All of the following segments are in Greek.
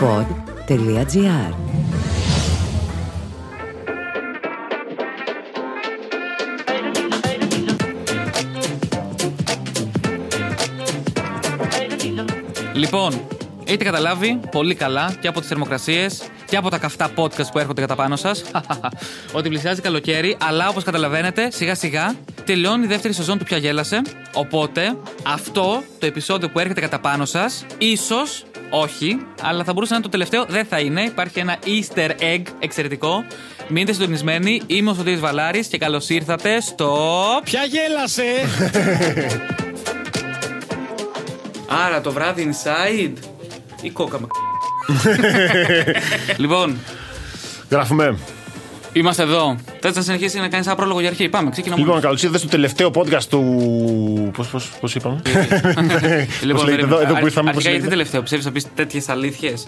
pod.gr Λοιπόν, έχετε καταλάβει πολύ καλά και από τις θερμοκρασίες και από τα καυτά podcast που έρχονται κατά πάνω σας ότι πλησιάζει καλοκαίρι, αλλά όπως καταλαβαίνετε, σιγά σιγά τελειώνει η δεύτερη σεζόν του Πια Γέλασε. Οπότε, αυτό το επεισόδιο που έρχεται κατά πάνω σας, ίσως όχι, αλλά θα μπορούσε να είναι το τελευταίο. Δεν θα είναι. Υπάρχει ένα Easter egg εξαιρετικό. Μείνετε συντονισμένοι. Είμαι ο Σωτήρης Βαλάρης και καλώς ήρθατε στο. Ποια γέλασε! Άρα το βράδυ inside ή κόκα με. λοιπόν, Γράφουμε. Είμαστε εδώ. Θες να συνεχίσει να κάνεις ένα πρόλογο για αρχή. Πάμε, ξεκινάμε. Λοιπόν, καλώς ήρθατε στο τελευταίο podcast του. Πώς πώς, πώς είπαμε; Λοιπόν, Πώς λέγεται εδώ, εδώ που ήρθαμε, πώς Αρχικά γιατί λέγεται; τελευταίο, ψεύει να πεις τέτοιες αλήθειες;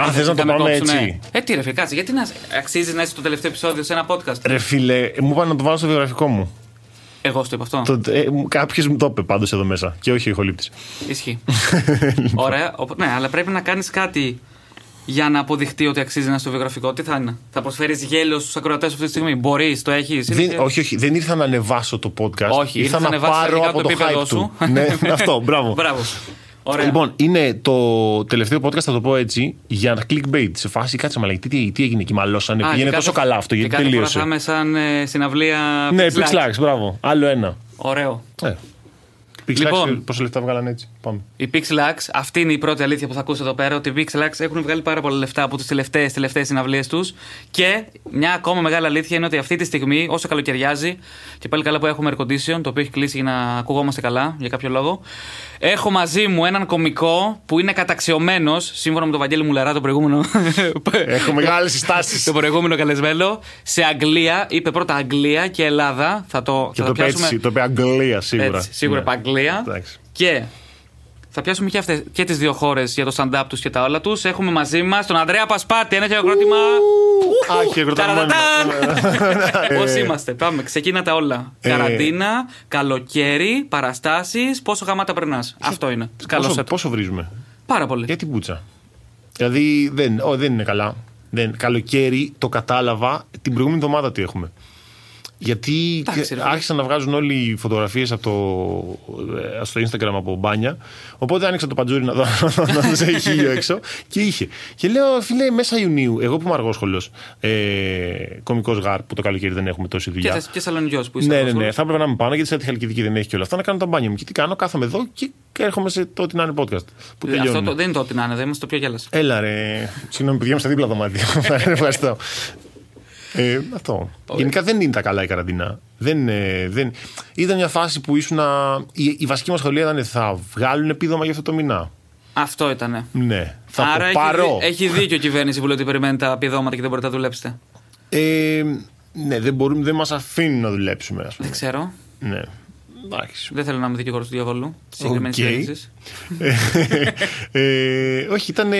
Α, θες να το πάμε έτσι; Ε, τι ρε, φίλε, κάτσε, γιατί να αξίζει να είσαι το τελευταίο επεισόδιο σε ένα podcast; Ρε φίλε, μου είπαν να το βάλω στο βιογραφικό μου. Εγώ στο είπα αυτό. Κάποιο μου το είπε πάντως εδώ μέσα. Και όχι ο ηχολήπτη. Ισχύει. Ωραία. Οπο- Ναι, αλλά πρέπει να κάνεις κάτι για να αποδειχτεί ότι αξίζει να είσαι στο βιογραφικό. Τι θα είναι, Θα προσφέρεις γέλιο στους ακροατές αυτή τη στιγμή; Μπορείς, το έχεις; Όχι, όχι, δεν ήρθα να ανεβάσω το podcast. Όχι, ήρθα ήρθες να να ανεβάσεις πάρω αρχικά από το το επίπεδο hype σου. του. ναι, αυτό, μπράβο. Μπράβο. Ωραία. Λοιπόν, είναι το τελευταίο podcast, θα το πω έτσι, για clickbait. Σε φάση, κάτσε μα τι, τι, τι έγινε εκεί, μαλώσανε. Α, Πήγαινε και τόσο κάθε- καλά αυτό, και γιατί κάθε φορά τελείωσε. θα είμαι σαν ε, συναυλία. Ναι, Pixlax. Pixlax, μπράβο. Άλλο ένα. Ωραίο. Ε. Pixlax, Λοιπόν. πόσα λεφτά βγάλανε έτσι; Πάμε. Η Pixelax, αυτή είναι η πρώτη αλήθεια που θα ακούσω εδώ πέρα, ότι οι Pixelax έχουν βγάλει πάρα πολλά λεφτά από τις τελευταίες τελευταίες συναυλίες τους. Και μια ακόμα μεγάλη αλήθεια είναι ότι αυτή τη στιγμή, όσο καλοκαιριάζει, και πάλι καλά που έχουμε air condition, το οποίο έχει κλείσει για να ακουγόμαστε καλά για κάποιο λόγο, έχω μαζί μου έναν κωμικό που είναι καταξιωμένος, σύμφωνα με τον Βαγγέλη Μουλαρά, το προηγούμενο. Έχω μεγάλες συστάσεις. το προηγούμενο καλεσμένο, σε Αγγλία. Είπε πρώτα Αγγλία και Ελλάδα. Θα το, Και θα το το είπε έτσι, πιάσουμε. το είπε Αγγλία σίγουρα. Έτσι, σίγουρα Ναι. Είπα Αγγλία. Εντάξει. Και θα πιάσουμε και, αυτές, και τις δύο χώρες για το stand-up τους και τα όλα τους. Έχουμε μαζί μας τον Ανδρέα Πασπάτη. Ένα χειροκρότημα. Α, χειροκρότημα. Ταρατατάν! Πώς Ε, είμαστε. Πάμε, ξεκίνα τα όλα. Ε. Καραντίνα, καλοκαίρι, παραστάσεις. Πόσο γαμάτα περνάς. Αυτό είναι. Καλώς Πόσο, έτω. πόσο βρίζουμε; Πάρα πολύ. Για την πουτσα. Δηλαδή δεν, ό, δεν είναι καλά. Δεν, καλοκαίρι το κατάλαβα την προηγούμενη εβδομάδα τι έχουμε; Γιατί Εντάξει, ρε φίλε. άρχισαν να βγάζουν όλοι οι φωτογραφίες από το, ε, στο Instagram από μπάνια. Οπότε άνοιξα το παντζούρι να δω αν δεν έχει ήλιο έξω. Και είχε. Και λέω, φίλε, μέσα Ιουνίου, εγώ που είμαι αργόσχολο, ε, κωμικό γάρ που το καλοκαίρι δεν έχουμε τόση Και, δουλειά. θες- και Σαλονικιός που είσαι. Ναι, ναι, αυτός. ναι. Θα έπρεπε να είμαι πάνω γιατί σε Χαλκιδική δεν έχει και όλα αυτά. Να κάνω τα μπάνια μου. Και τι κάνω, κάθομαι εδώ και έρχομαι σε το ότι να είναι podcast. Που Ε, τελειώνει. Αυτό το, δεν είναι το ότι να είναι, δεν είμαστε το πιο γέλασε. Έλα ρε. Συγγνώμη, παιδιά μου στα δίπλα δωμάτια. Ευχαριστώ. Ε, αυτό. Γενικά δεν είναι τα καλά η καραντίνα. Δεν, ε, δεν... Ήταν μια φάση που ήσουν. Η, η βασική μας σχολεία ήταν θα βγάλουν επίδομα για αυτό το μήνα. Αυτό ήτανε. Ναι. Θα Άρα το έχει, πάρω. δι- έχει δίκιο η κυβέρνηση που λέει ότι περιμένει τα επιδόματα και δεν μπορείτε να δουλέψετε. Ε, ναι, δεν, μπορούμε, δεν μας αφήνουν να δουλέψουμε, ας πούμε. Δεν ξέρω. Ναι. Εντάξει. Δεν θέλω να είμαι δικηγόρο του διαβόλου. Συγκεκριμένη Οκ. περίπτωση. ε, όχι, ήταν,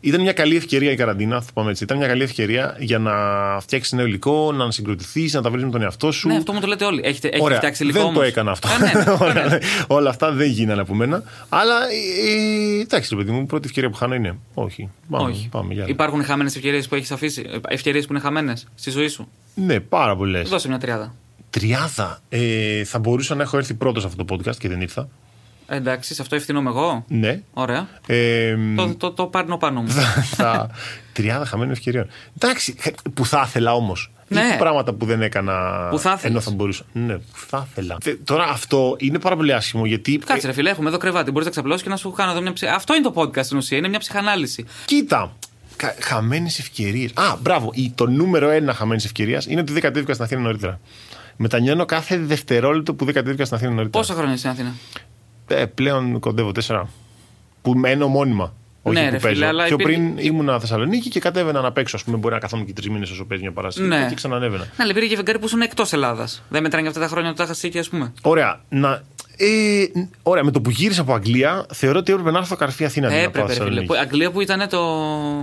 ήταν μια καλή ευκαιρία η καραντίνα, θα το πάμε έτσι. Ήταν μια καλή ευκαιρία για να φτιάξεις νέο υλικό, να συγκροτηθείς, να τα βρεις με τον εαυτό σου. Ναι, αυτό μου το λέτε όλοι. Έχετε, έχετε Ωραία, φτιάξει υλικό δεν όμως. το έκανα αυτό. Α, ναι, Ωραία, ναι. ναι. Όλα αυτά δεν γίνανε από μένα. Αλλά ε, ε, εντάξει, ρε παιδί μου, πρώτη ευκαιρία που χάνω είναι. Όχι. Πάμε, Όχι. πάμε για άλλα. Υπάρχουν χαμένες ευκαιρίες που έχεις αφήσει. Ευκαιρίες που είναι χαμένες στη ζωή σου; Ναι, πάρα πολλές. Δώσε μια τριάδα. Τριάδα. Ε, θα μπορούσα να έχω έρθει πρώτος σε αυτό το podcast και δεν ήρθα. Ε, εντάξει, σε αυτό ευθυνόμαι εγώ. Ναι. Ωραία. Ε, Το, το, το πάρνω πάνω μου. θα, τριάδα χαμένων ευκαιριών. Εντάξει, που θα ήθελα όμως. Ναι. πράγματα που δεν έκανα. Που θα ήθελες. Ενώ θα μπορούσα. Ναι, που θα ήθελα. Θε- Τώρα αυτό είναι πάρα πολύ άσχημο γιατί. Κάτσε, ρε φίλε, έχουμε εδώ κρεβάτι. Μπορείς να ξαπλώσει και να σου κάνω εδώ μια ψυχ... Αυτό είναι το podcast στην ουσία. Είναι μια ψυχανάλυση. Κοίτα. Χαμένες ευκαιρίες. Α, μπράβο. Η, το νούμερο ένα χαμένης ευκαιρίας είναι ότι δεν κατέβηκα στην Αθήνα νωρίτερα. Μετανιώνω κάθε δευτερόλεπτο που δεν κατέβηκα στην Αθήνα νωρίτερα. Πόσα χρόνια είσαι στην Αθήνα; Ε, πλέον κοντεύω τέσσερα. Που μένω μόνιμα. Όχι Ναι, που ρε παίζω. φίλε, αλλά Πιο υπήρχε- πριν ήμουνα Θεσσαλονίκη και κατέβαινα να παίξω. Α πούμε, μπορεί να καθόμουν και τρεις μήνες όσο παίζει μια παράσταση. Ναι. Και ξανανέβαινα. Ναι, αλλά υπήρχε και φεγγάρι που ήσουν εκτός Ελλάδας. Δεν μετράνε και αυτά τα χρόνια που τα είχα εκεί, ας πούμε. Ωραία. Να, ε, ωραία, με το που γύρισα από Αγγλία, θεωρώ ότι έπρεπε να έρθω καρφί Αθήνα. αντί να πάω Έπρεπε, ρε φίλε. Θεσσαλονίκη. Που- Αγγλία που ήταν το.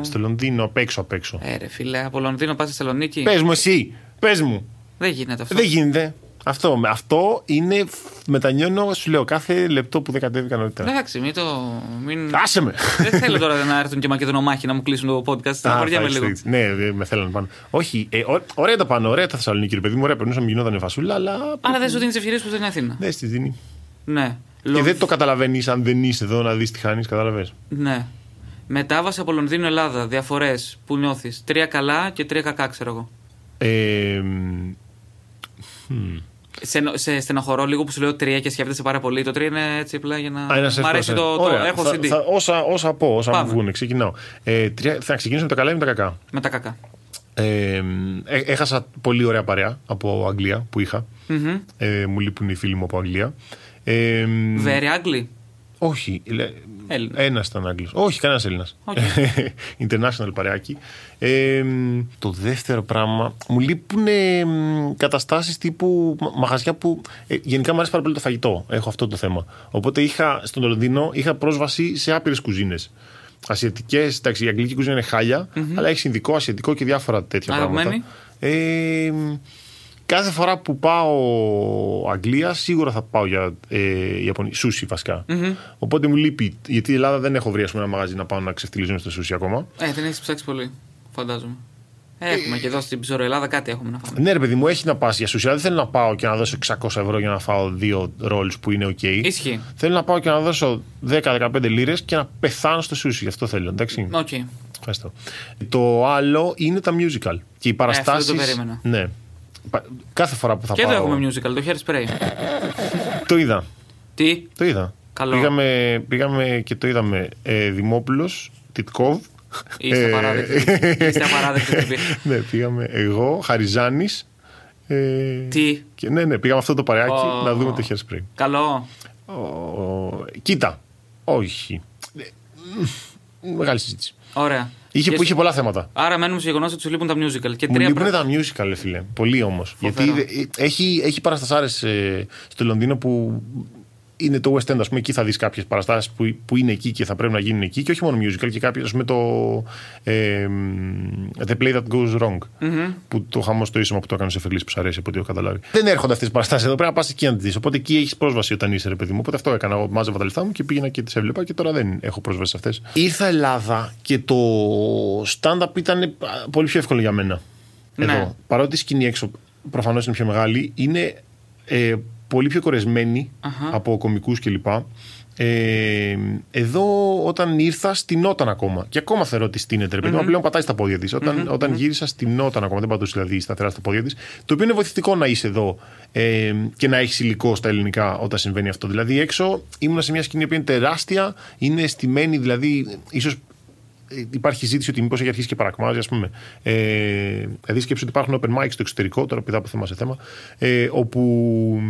Στο Λονδίνο, απ' έξω, απ' έξω. Ε, ρε φίλε, από Λονδίνο πας στη Θεσσαλονίκη. Πες μου, εσύ, πες μου. Δεν γίνεται αυτό. Δεν γίνεται. Αυτό, με- αυτό είναι. Μετανιώνω, σου λέω, κάθε λεπτό που δεν κατέβηκα νωρίτερα. Εντάξει, μην το. Μην... Άσε με! Δεν θέλω τώρα να έρθουν και μακεδονομάχοι να μου κλείσουν το podcast. Α, Στεναχωριέμαι θα λίγο. έχεις δίκιο. Ναι, ε, με θέλανε πάνω. Όχι, ε, ω- ωραία τα πάνω, ωραία τα Θεσσαλονίκη, ρε παιδί μου, ωραία, περνούσαμε, γινόταν φασούλα, αλλά. Άρα δεν σου δίνεις ευκαιρίες που δεν είναι Αθήνα. Ναι, στη δίνει. Ναι. Και Λο- δεν το καταλαβαίνεις αν δεν είσαι εδώ να δεις τι χάνεις, κατάλαβε. Ναι. Μετάβαση από Λονδίνο Ελλάδα. Διαφορές που νιώθεις. Τρία καλά και τρία κακά, ξέρω εγώ. Ε, Σε, σε στενοχωρώ λίγο που σου λέω τρία και σκέφτεσαι πάρα πολύ. Το τρία είναι έτσι απλά για να. Α, ένας Μ' αρέσει εύκολος, το. ε. το Ωραία. έχω Θα- CD. θα- όσα, όσα πω, όσα Πάμε. μου βγουν, ξεκινάω. Ε, τρία, θα ξεκινήσω με τα καλά ή με τα κακά; Με τα κακά. Ε, ε, έχασα πολύ ωραία παρέα από Αγγλία που είχα. Μμμ. Ε, μου λείπουν οι φίλοι μου από Αγγλία. Ε, Very ugly. Όχι, Έλληνας. ένας ήταν Άγγλος. Όχι, κανένας Έλληνας. Οκ. International παρεάκι. Ε, το δεύτερο πράγμα, μου λείπουν καταστάσεις τύπου μα- μαγαζιά που. ε, γενικά μου αρέσει πάρα πολύ το φαγητό. Έχω αυτό το θέμα. Οπότε είχα στον Λονδίνο είχα πρόσβαση σε άπειρες κουζίνες. Ασιατικές, εντάξει, η αγγλική κουζίνα είναι χάλια, αλλά έχεις ινδικό, ασιατικό και διάφορα τέτοια Αγαπημένη; πράγματα. Ε, κάθε φορά που πάω Αγγλία, σίγουρα θα πάω για ε, Ιαπωνία. Σούσι βασικά. Οπότε μου λείπει, γιατί η Ελλάδα δεν έχω βρει ας πούμε, ένα μαγαζί να πάω να ξεφτιλίζομαι στο σούσι ακόμα. Ε, δεν έχεις ψάξει πολύ. Φαντάζομαι. Έχουμε και εδώ στην Ψωρο Ελλάδα κάτι έχουμε να φάμε. Ναι, ρε παιδί μου, έχει να πας για σούσι. αλλά Δεν θέλω να πάω και να δώσω 600 ευρώ για να φάω δύο roll που είναι OK. Ισχύει. Θέλω να πάω και να δώσω 10-15 λίρες και να πεθάνω στο σούσι. Γι' αυτό θέλω. Εντάξει. Οκ. Ευχαριστώ. Το άλλο είναι τα musical. Και οι παραστάσει. Ε, δεν το περίμενα. Ναι. Πα- Κάθε φορά που θα Και πάω. εδώ έχουμε musical, το hairspray. Το είδα. Τι; Το είδα. Καλό. Πήγαμε, πήγαμε και το είδαμε ε, Δημόπουλος, Τιτκόβ. Είστε Ε, απαράδεκτοι. Είστε απαράδεκτοι τύποι. ναι, πήγαμε εγώ, Χαριζάνης. Ε, Τι; Και, ναι, ναι, πήγαμε αυτό το παρεάκι Ω. να δούμε το hairspray. Καλό. Ο, κοίτα. Όχι. Ε, μ, Μεγάλη συζήτηση. Ωραία. Είχε, Και που είχε πολλά θέματα. Άρα μένουμε στο γεγονός ότι σου λείπουν τα musical. Και Μου τρία λείπουν προ- τα musical, ρε φίλε. Πολύ όμως. Φοβερό. Γιατί δε- έχει, έχει παραστασάρες στο Λονδίνο που είναι το West End, ας πούμε. Εκεί θα δεις κάποιες παραστάσεις που, που είναι εκεί και θα πρέπει να γίνουν εκεί. Και όχι μόνο musical, και κάποιες, ας πούμε, το. Ε, the Play That Goes Wrong. Που το χαμό το ίσωμα που το έκανε σε Φελή που σου αρέσει, από ό,τι έχω καταλάβει. Δεν έρχονται αυτές τις παραστάσεις εδώ. Πρέπει να πας εκεί να τις δεις. Οπότε εκεί έχεις πρόσβαση όταν είσαι, ρε παιδί μου. Οπότε αυτό έκανα. Εγώ μάζευα τα λεφτά μου και πήγαινα και τις έβλεπα και τώρα δεν έχω πρόσβαση σε αυτές. Ήρθα Ελλάδα και το stand-up ήταν πολύ πιο εύκολο για μένα. Ναι. Εδώ. Παρότι η σκηνή έξω προφανώς είναι πιο μεγάλη, είναι ε, πολύ πιο κορεσμένη Αχα. από κομικούς κλπ. Ε, εδώ όταν ήρθα στηνόταν ακόμα. Και ακόμα θεωρώ ότι στείνεται. Ρε παιδί μου, πλέον πατάει στα πόδια της. Όταν, όταν γύρισα στηνόταν ακόμα. Δεν πατούσε δηλαδή σταθερά στα πόδια της. Το οποίο είναι βοηθητικό να είσαι εδώ ε, και να έχεις υλικό στα ελληνικά όταν συμβαίνει αυτό. Δηλαδή έξω ήμουν σε μια σκηνή που είναι τεράστια, είναι στημένη δηλαδή ίσως ε, υπάρχει ζήτηση ότι μήπως έχει αρχίσει και παρακμάζει, ας πούμε. Ε, δηλαδή, σκέψου ότι υπάρχουν open mic στο εξωτερικό, τώρα πηδά από θέμα σε θέμα, ε, όπου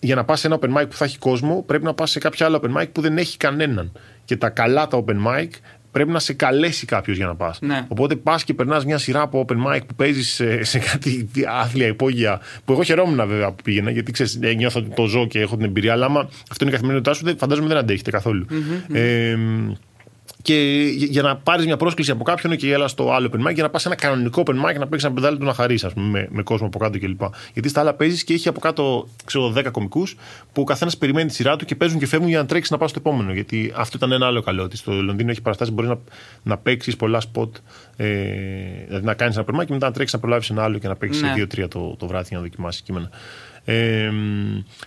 για να πας σε ένα open mic που θα έχει κόσμο, πρέπει να πας σε κάποια άλλα open mic που δεν έχει κανέναν. Και τα καλά τα open mic πρέπει να σε καλέσει κάποιος για να πας. Ναι. Οπότε πας και περνάς μια σειρά από open mic που παίζεις σε, σε κάτι άθλια υπόγεια. Που εγώ χαιρόμουν βέβαια που πήγαινα, γιατί ξέρεις, ε, νιώθω ότι το ζω και έχω την εμπειρία. Αλλά άμα αυτό είναι η καθημερινότητά σου, δεν- φαντάζομαι δεν αντέχετε καθόλου. Ε, και για- για να πάρεις μια πρόσκληση από κάποιον και έλα στο άλλο open mic για να πας σε ένα κανονικό open mic να παίξεις ένα πεντάλεπτο να χαρίσει, ας πούμε, με, με κόσμο από κάτω κλπ. Γιατί στα άλλα παίζεις και έχει από κάτω, ξέρω, 10 κομικούς που ο καθένας περιμένει τη σειρά του και παίζουν και φεύγουν για να τρέξεις να πάει στο επόμενο. Γιατί αυτό ήταν ένα άλλο καλό. Ότι στο Λονδίνο έχει παραστάσει μπορείς να, να παίξεις πολλά σποτ. Ε, δηλαδή να κάνεις ένα open mic και μετά να τρέξεις να προλάβεις ένα άλλο και να παίξεις Ναι. σε 2-3 το, το βράδυ για να δοκιμάσεις κείμενα. Ε,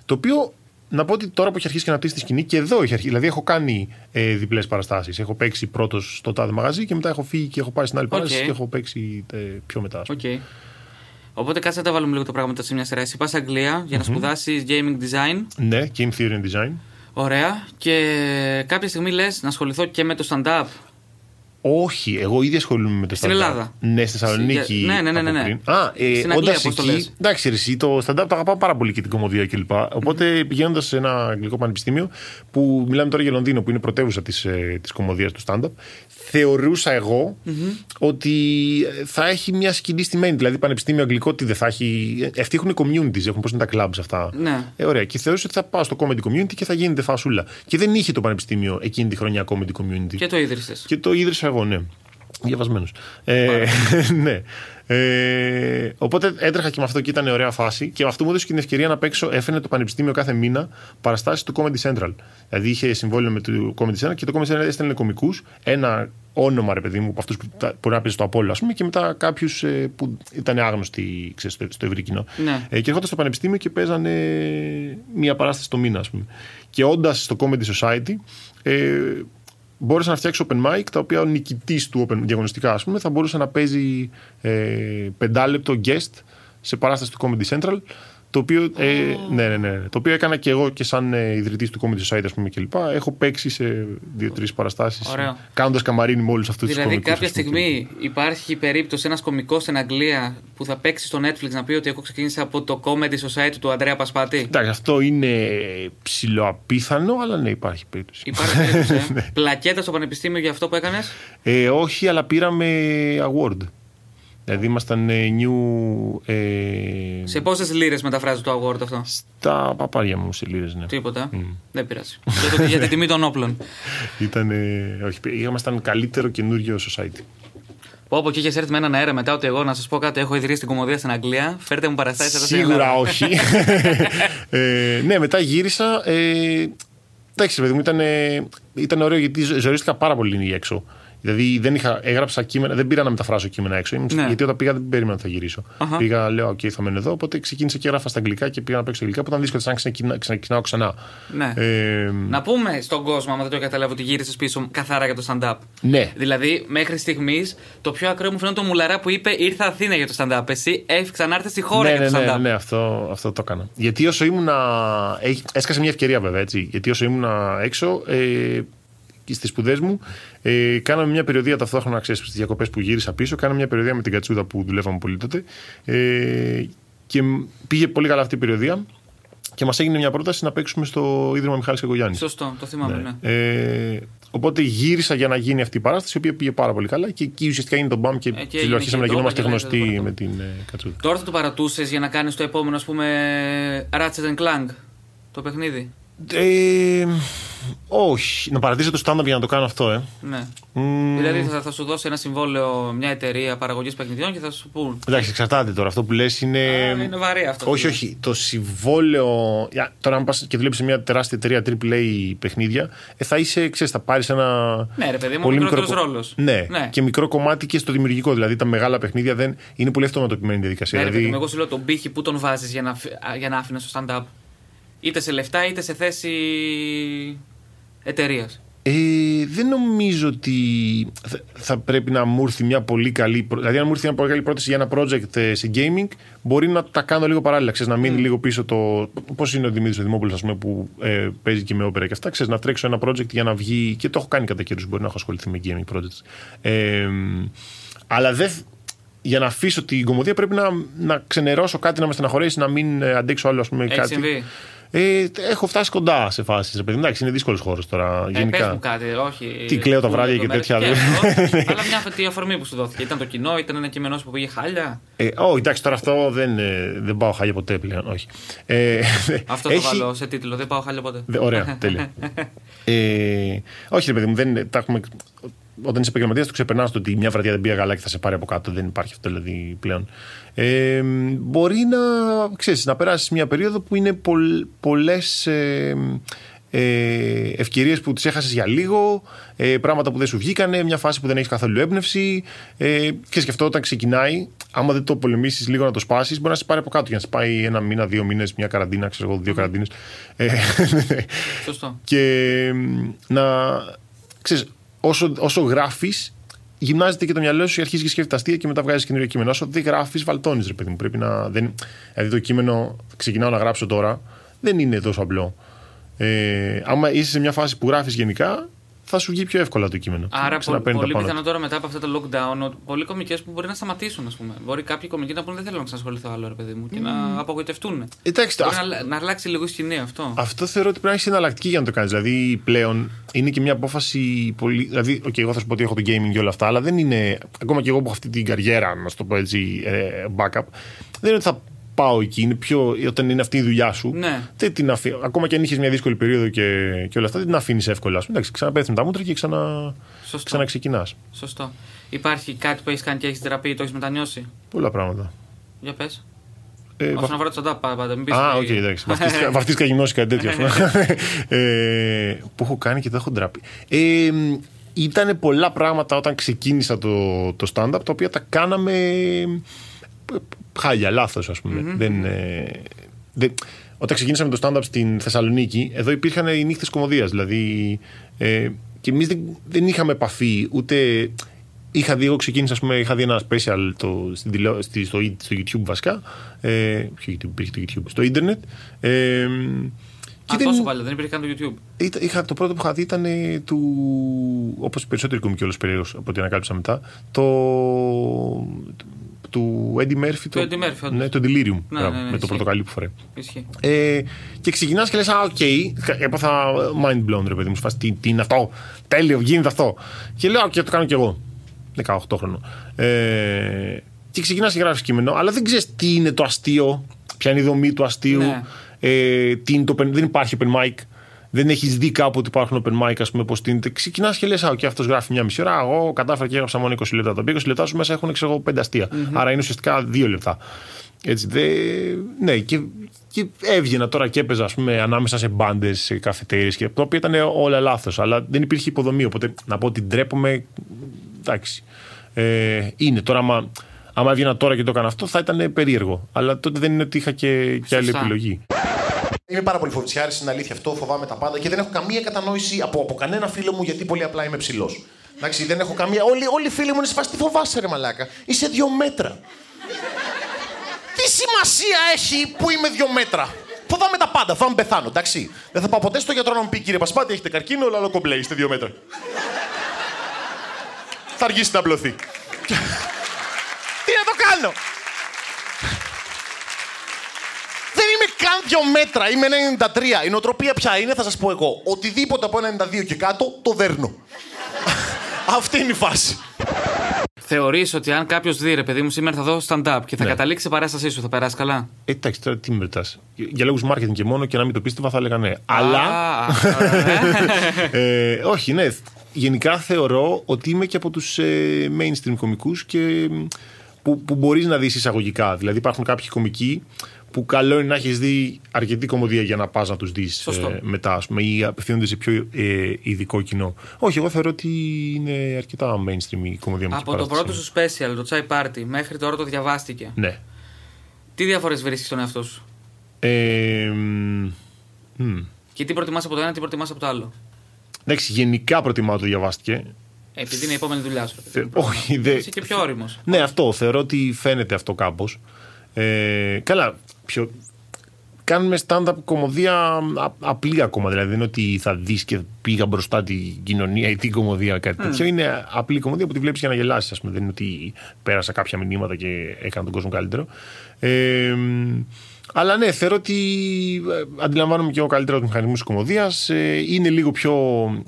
το οποίο να πω ότι τώρα που έχει αρχίσει και αναπτύσσεται η σκηνή και εδώ έχει αρχίσει. Δηλαδή έχω κάνει ε, διπλές παραστάσεις. Έχω παίξει πρώτος στο τάδε μαγαζί και μετά έχω φύγει και έχω πάει στην άλλη παράσταση Οκ. και έχω παίξει ε, πιο μετά. ας πούμε. Οκ. Οπότε κάτσε να τα βάλουμε λίγο τα πράγματα σε μια σειρά. Εσύ πας Αγγλία για να σπουδάσεις gaming design. Ναι, Game Theory and Design. Ωραία. Και κάποια στιγμή λες να ασχοληθώ και με το stand-up. Όχι, εγώ ήδη ασχολούμαι με το Στην stand-up. Ελλάδα. Ναι, στη Θεσσαλονίκη. Ναι, ναι, ναι, ναι, από ναι. πριν. Α, ε, Στην Αγγλία, όντας πώς το εκεί. λες; Εντάξει, ρε, εσύ, το stand-up το αγαπάω πάρα πολύ και την κωμωδία κλπ. Οπότε πηγαίνοντας σε ένα αγγλικό πανεπιστήμιο, που μιλάμε τώρα για Λονδίνο, που είναι πρωτεύουσα της ε, της κομμωδίας του stand-up, θεωρούσα εγώ ότι θα έχει μια σκηνή στημένη. Δηλαδή, πανεπιστήμιο αγγλικό τι δεν θα έχει. ε, Αυτοί έχουν communities, έχουν πώς είναι τα clubs αυτά. Ναι. Ε, ωραία. Και θεωρούσα ότι θα πάω στο comedy community και θα γίνεται φασούλα. Και δεν είχε το πανεπιστήμιο εκείνη τη χρονιά comedy community. Και το ίδρυσες. Και το ίδρυσα εγώ, ναι. Διαβασμένος. Ε, ναι. Ε, οπότε έτρεχα και με αυτό και ήταν ωραία φάση. Και αυτό μου έδωσε και την ευκαιρία να παίξω. Έφερε το Πανεπιστήμιο κάθε μήνα παραστάσεις του Comedy Central. Δηλαδή είχε συμβόλαιο με το Comedy Central και το Comedy Central έστελνε κομικούς. Ένα όνομα, ρε παιδί μου, από αυτούς που μπορεί να παίζει στο Απόλυτο, ας πούμε, και μετά κάποιους ε, που ήταν άγνωστοι ξέρεις, στο, στο ευρύ κοινό. Ναι. Ε, και έρχονταν στο Πανεπιστήμιο και παίζανε μία παράσταση το μήνα, ας πούμε. Και όντας στο Comedy Society, ε, μπόρεσα να φτιάξω open mic, τα οποία ο νικητής του open διαγωνιστικά, ας πούμε, θα μπορούσε να παίζει ε, πεντάλεπτο guest σε παράσταση του Comedy Central. Το οποίο, ε, ναι, ναι, ναι, το οποίο έκανα και εγώ και σαν ε, ιδρυτής του Comedy Society, ας πούμε, κλπ. Έχω παίξει σε δύο-τρεις παραστάσεις. Ωραίο. Κάνοντας καμαρίνι με όλους αυτούς τους Δηλαδή, κάποια στιγμή υπάρχει περίπτωση ένας κωμικό στην Αγγλία που θα παίξει στο Netflix να πει ότι εγώ ξεκίνησα από το Comedy Society του Αντρέα Πασπάτη. Εντάξει, αυτό είναι ψηλοαπίθανο, αλλά ναι, υπάρχει περίπτωση. Υπάρχει περίπτωση. ε. Πλακέτα στο πανεπιστήμιο για αυτό που έκανες; Ε, όχι, αλλά πήραμε award. Δηλαδή ήμασταν ε, new. Ε, Σε πόσες λίρες μεταφράζει το award αυτό; Στα παπάρια μου σε λίρες, ναι. Τίποτα. Δεν πειράζει. για, το, για την τιμή των όπλων. Ήταν, ε, όχι, ήμασταν καλύτερο καινούριο society. Πω από εκεί είχες έρθει με έναν αέρα μετά ότι εγώ να σας πω κάτι. Έχω ιδρύσει την κομμωδία στην Αγγλία. Φέρτε μου παραστάσεις εδώ στην Σίγουρα Ελλάδα. όχι. ε, ναι, μετά γύρισα. Ε, εντάξει, παιδί μου, ήταν, ε, ήταν ωραίο γιατί ζω- ζορίστηκα πάρα πολύ εκεί έξω. Δηλαδή δεν είχα, έγραψα κείμενα, δεν πήρα να μεταφράσω κείμενα έξω. Ήμουν- Ναι. Γιατί όταν πήγα δεν περίμενα ότι θα γυρίσω. Αχα. Πήγα, λέω, OK, θα μένω εδώ. Οπότε ξεκίνησα και έγραφα στα αγγλικά και πήγα να παίξω στα αγγλικά. Που ήταν δύσκολο σαν να ξεκινά- ξεκινάω ξανά. Ναι. Ε, Να πούμε στον κόσμο, άμα δεν το καταλάβω, ότι γύρισες πίσω καθαρά για το stand-up. ναι. Δηλαδή, μέχρι στιγμής, το πιο ακραίο μου φαίνεται το μουλαρά που είπε Ήρθα Αθήνα για το stand-up. Εσύ έφυγε να έρθει στη χώρα ναι, για το ναι, stand-up. ναι, ναι, αυτό, αυτό το έκανα. Γιατί όσο ήμουνα. έχει- Έσκασε μια ευκαιρία βέβαια, έτσι. Γιατί όσο ήμουνα έξω, ε, και στις σπουδές μου, ε, κάναμε μια περιοδία ταυτόχρονα, ξέρεις, στις διακοπές που γύρισα πίσω. Κάναμε μια περιοδία με την Κατσούδα που δουλεύαμε πολύ τότε. Ε, και μ- πήγε πολύ καλά αυτή η περιοδία. Και μας έγινε μια πρόταση να παίξουμε στο Ίδρυμα Μιχάλης Κακογιάννη. Σωστό, το θυμάμαι, ναι. Ε, οπότε γύρισα για να γίνει αυτή η παράσταση, η οποία πήγε πάρα πολύ καλά και εκεί ουσιαστικά είναι το μπαμ και Ε, και ε, αρχίσαμε να έγινε γινόμαστε και το, και γνωστοί το, με την ε, Κατσούδα. Τώρα θα το παρατούσες για να κάνεις το επόμενο, ας πούμε, Ratchet Clank. Το παιχνίδι. Ε, όχι. Να παρατήσω το stand-up για να το κάνω αυτό, ε. Ναι. Μ, Δηλαδή θα, θα σου δώσει ένα συμβόλαιο μια εταιρεία παραγωγής παιχνιδιών και θα σου πούν. Εντάξει, εξαρτάται τώρα. Αυτό που λες είναι. Α, είναι βαρύ αυτό. όχι, όχι. Το συμβόλαιο. Για, τώρα, αν πας και δουλέψεις σε μια τεράστια εταιρεία AAA παιχνίδια, ε, θα είσαι, ξέρεις, θα πάρεις ένα. Ναι, ρε παιδί μου, πολύ μικρότερος κο- ρόλος. Ναι. Ναι. και μικρό κομμάτι και στο δημιουργικό. Δηλαδή τα μεγάλα παιχνίδια δεν είναι πολύ αυτοματοποιημένη διαδικασία. Ναι, ρε παιδί δηλαδή, μου, εγώ σου λέω τον πύχη που τον βάζεις για να, φ- α, για να άφηνες στο stand-up. Είτε σε λεφτά είτε σε θέση εταιρείας. Ε, δεν νομίζω ότι θα, θα πρέπει να μου έρθει μια πολύ καλή. πρό- Δηλαδή, αν μου έρθει μια πολύ καλή πρόταση για ένα project ε, σε gaming, μπορεί να τα κάνω λίγο παράλληλα. Ξέρεις, να μείνει λίγο πίσω το. Πώς είναι ο Δημήτρης Δημόπουλος, ας πούμε, που ε, παίζει και με όπερα και αυτά. Ξέρεις, να τρέξω ένα project για να βγει. Και το έχω κάνει κατά καιρούς. Μπορεί να έχω ασχοληθεί με gaming projects. Ε, αλλά δεν. Για να αφήσω την κομμωδία πρέπει να, να ξενερώσω κάτι να με στεναχωρήσει, να μην ε, αντέξω άλλο, ας πούμε, Έχει κάτι. συμβεί. Ε, έχω φτάσει κοντά σε φάσεις. Εντάξει, είναι δύσκολος χώρος τώρα. Ε, γενικά. πες μου κάτι, όχι. Τι, κλαίω τα που βράδια και λεπτομέρειες τέτοια, και δεν- αυτό, Αλλά μια αυτή αφορμή που σου δόθηκε. Ήταν το κοινό, ήταν ένα κείμενό σου που πήγε χάλια; Ε, όχι, εντάξει, τώρα αυτό δεν, ε, δεν πάω χάλια ποτέ πλέον. Όχι. Ε, Αυτό έχει- το βάλω σε τίτλο. Δεν πάω χάλια ποτέ. Δε- Ωραία, τέλεια. ε, όχι, ρε παιδί μου, δεν, τα έχουμε, όταν είσαι επαγγελματίας, το ξεπερνάς το ότι μια βραδιά δεν πήγα καλά και θα σε πάρει από κάτω. Δεν υπάρχει αυτό δηλαδή πλέον. Ε, μπορεί να, ξέρεις, να περάσεις μια περίοδο που είναι πολλ, πολλές ε, ε, ευκαιρίες που τις έχασες για λίγο, ε, πράγματα που δεν σου βγήκανε, μια φάση που δεν έχεις καθόλου έμπνευση. Ε, και σκεφτώ όταν ξεκινάει, άμα δεν το πολεμήσεις λίγο να το σπάσεις, μπορεί να σε πάρει από κάτω για να σε πάει ένα μήνα, δύο μήνες, μια καραντίνα, ξέρω εγώ, δύο καραντίνες. Ε, Σωστό. και μ, να. Ξέρεις, όσο, όσο γράφεις, γυμνάζεται και το μυαλό σου και αρχίζεις και σκέφτεται αστεία και μετά βγάζεις καινούριο κείμενο. Όσο δεν γράφεις, βαλτώνεις, ρε παιδί μου. Πρέπει να. Δεν, δηλαδή το κείμενο ξεκινάω να γράψω τώρα, δεν είναι τόσο απλό. Ε, άμα είσαι σε μια φάση που γράφεις γενικά, θα σου βγει πιο εύκολα το κείμενο. Άρα, πο- Ξαναπαίρνει τα πολύ πάνω πιθανό του. τώρα μετά από αυτά τα lockdown, ότι πολλοί κομικές που μπορεί να σταματήσουν, ας πούμε. Μπορεί κάποιοι κομικοί να πούνε Δεν θέλω να ξανασχοληθώ άλλο, ρε παιδί μου, και να απογοητευτούν. Εντάξει, Μπορεί αυ- να, να αλλάξει λίγο η σκηνή αυτό. Αυτό θεωρώ ότι πρέπει να έχεις εναλλακτική για να το κάνεις. Δηλαδή, πλέον είναι και μια απόφαση πολύ. Δηλαδή, okay, εγώ θα σου πω ότι έχω το gaming και όλα αυτά, αλλά δεν είναι. Ακόμα και εγώ που έχω αυτή την καριέρα, να σου το πω έτσι, ε, backup, δεν είναι ότι θα πάω εκεί. Είναι πιο, όταν είναι αυτή η δουλειά σου. Ναι. Δεν την αφή... Ακόμα και αν είχες μια δύσκολη περίοδο και, και όλα αυτά, δεν την αφήνεις εύκολα. Ας πούμε. Εντάξει, ξαναπέφτουν τα μούτρα και ξανα... Σωστό. ξαναξεκινάς. Σωστό. Υπάρχει κάτι που έχεις κάνει και έχεις θεραπεία ή το έχεις μετανιώσει; Πολλά πράγματα. Για πες. Ε, Όσον αφορά το stand-up, πάντα. Μην πεις Α, ότι- οκ, εντάξει. Βαφτίστηκα γυμνός ή κάτι τέτοιο. ας πούμε. ε, που έχω κάνει και δεν έχω ντραπεί. Ε, ήταν πολλά πράγματα όταν ξεκίνησα το, το stand-up τα οποία τα κάναμε ε, χάλια, λάθος, ας πούμε. Δεν, ε, δεν, όταν ξεκινήσαμε το stand-up στην Θεσσαλονίκη, εδώ υπήρχαν οι νύχτες κωμωδίας. Δηλαδή. Ε, και εμείς δεν, δεν είχαμε επαφή ούτε. Είχα δει, εγώ ξεκίνησα, ας πούμε, είχα δει ένα special το, στην τηλεό- στη- στο, στο YouTube βασικά. Ε, ποιο YouTube, υπήρχε το YouTube, στο ίντερνετ. Ε, Α, τόσο παλιά, δεν υπήρχε καν το YouTube. Ήταν- είχα, το πρώτο που είχα δει ήταν ε, του. Όπως οι περισσότεροι κωμικοί όλο περίεργο από ό,τι ανακάλυψα μετά. Το. Του Eddie Murphy. Του Eddie Murphy, όντως. ναι, το Delirious. Ναι, μπράβο, ναι, ναι, με το ισχύει. πορτοκαλί που φοράει. Ισχύει. Ε, και ξεκινάς και λες: Α, οκ. Έπαθα mind blown, ρε παιδί μου. Σφάς, τι, τι είναι αυτό; Τέλειο, γίνεται αυτό. Και λέω: «Α, Και το κάνω κι εγώ. 18 χρόνο. Ε, και ξεκινάς και γράφεις κείμενο, αλλά δεν ξέρεις τι είναι το αστείο, ποια είναι η δομή του αστείου. Ναι. Ε, τι είναι το, open- δεν υπάρχει open mic. Δεν έχεις δει κάπου ότι υπάρχουν open mic, ας πούμε, πώς τίνεται. Ξεκινάς και λες: Α, και αυτός γράφει μια μισή ώρα. Εγώ κατάφερα και έγραψα μόνο 20 λεπτά. Τα οποία 20 λεπτά σου μέσα έχουν, ξέρω εγώ, 5 αστεια Άρα είναι ουσιαστικά 2 λεπτά. Έτσι, δε... Ναι, και, και έβγαινα τώρα και έπαιζα ας πούμε, ανάμεσα σε μπάντες, σε καφετέρειες και το οποίο ήταν όλα λάθος. Αλλά δεν υπήρχε υποδομή. Οπότε να πω ότι ντρέπομαι. Εντάξει. Ε, είναι τώρα, άμα, άμα έβγαινα τώρα και το έκανα αυτό, θα ήταν περίεργο. Αλλά τότε δεν είναι ότι είχα και, και άλλη Σωστά. επιλογή. Είμαι πάρα πολύ φοβητσιάρη, είναι αλήθεια αυτό, φοβάμαι τα πάντα και δεν έχω καμία κατανόηση από, από κανένα φίλο μου γιατί πολύ απλά είμαι ψηλός. Εντάξει, δεν έχω καμία. Όλοι, όλοι οι φίλοι μου είναι σε φάση τι φοβάσαι, ρε Μαλάκα. Είσαι δύο μέτρα. τι σημασία έχει που είμαι δύο μέτρα; Φοβάμαι τα πάντα, φοβάμαι πεθάνω, εντάξει. Δεν θα πάω ποτέ στο γιατρό να μου πει κύριε Πασπάτη, έχετε καρκίνο, αλλά άλλο κομπλέ, είστε δύο μέτρα. θα αργήσει να απλωθεί. τι να το κάνω; Δεν είμαι καν δύο μέτρα, είμαι 93. Η νοοτροπία ποια είναι, θα σας πω εγώ. Οτιδήποτε από 92 και κάτω το δέρνω. Αυτή είναι η φάση. Θεωρείς ότι αν κάποιος δει, ρε παιδί μου, σήμερα θα δω stand-up και θα Ναι. καταλήξει σε παράστασή σου, θα περάσει καλά; Ε, εντάξει, τώρα τι με ρωτάς. Για λόγους marketing και μόνο και να μην το πίστευα θα έλεγα ναι. Αλλά. Α, ωραία. ε, όχι, ναι. Γενικά θεωρώ ότι είμαι και από τους ε, mainstream κομικούς και μ, που, που μπορείς να δεις εισαγωγικά. Δηλαδή υπάρχουν κάποιοι κομικοί που καλό είναι να έχεις δει αρκετή κομμωδία για να πας να τους δεις Σωστό. μετά, ας πούμε, ή απευθύνονται σε πιο ε, ειδικό κοινό. Όχι, εγώ θεωρώ ότι είναι αρκετά mainstream η κομμωδία με Από το πρώτο σου special, το Chai Party, μέχρι τώρα το διαβάστηκε. Ναι. Τι διαφορές βρίσκεις στον εαυτό σου; Ε, μ, μ. Και τι προτιμάς από το ένα, τι προτιμάς από το άλλο; Εντάξει, γενικά προτιμάω το διαβάστηκε. Ε, Επειδή είναι η επόμενη δουλειά σου. ρε παιδί μου. Θε- όχι, δε- Είσαι και πιο όριμος. Ναι, αυτό. Θεωρώ ότι φαίνεται αυτό κάπως. Ε, καλά. Πιο... Κάνουμε stand-up κομμωδία α- απλή ακόμα. Δηλαδή δεν είναι ότι θα δεις και πήγα μπροστά την κοινωνία ή την κομμωδία κάτι τέτοιο. Είναι απλή κομμωδία που τη βλέπεις για να γελάσεις. Δεν είναι ότι πέρασα κάποια μηνύματα και έκανα τον κόσμο καλύτερο. Ε, αλλά ναι, θεωρώ ότι ε, αντιλαμβάνομαι και εγώ καλύτερα τους μηχανισμούς της κομμωδίας. Ε, είναι λίγο πιο.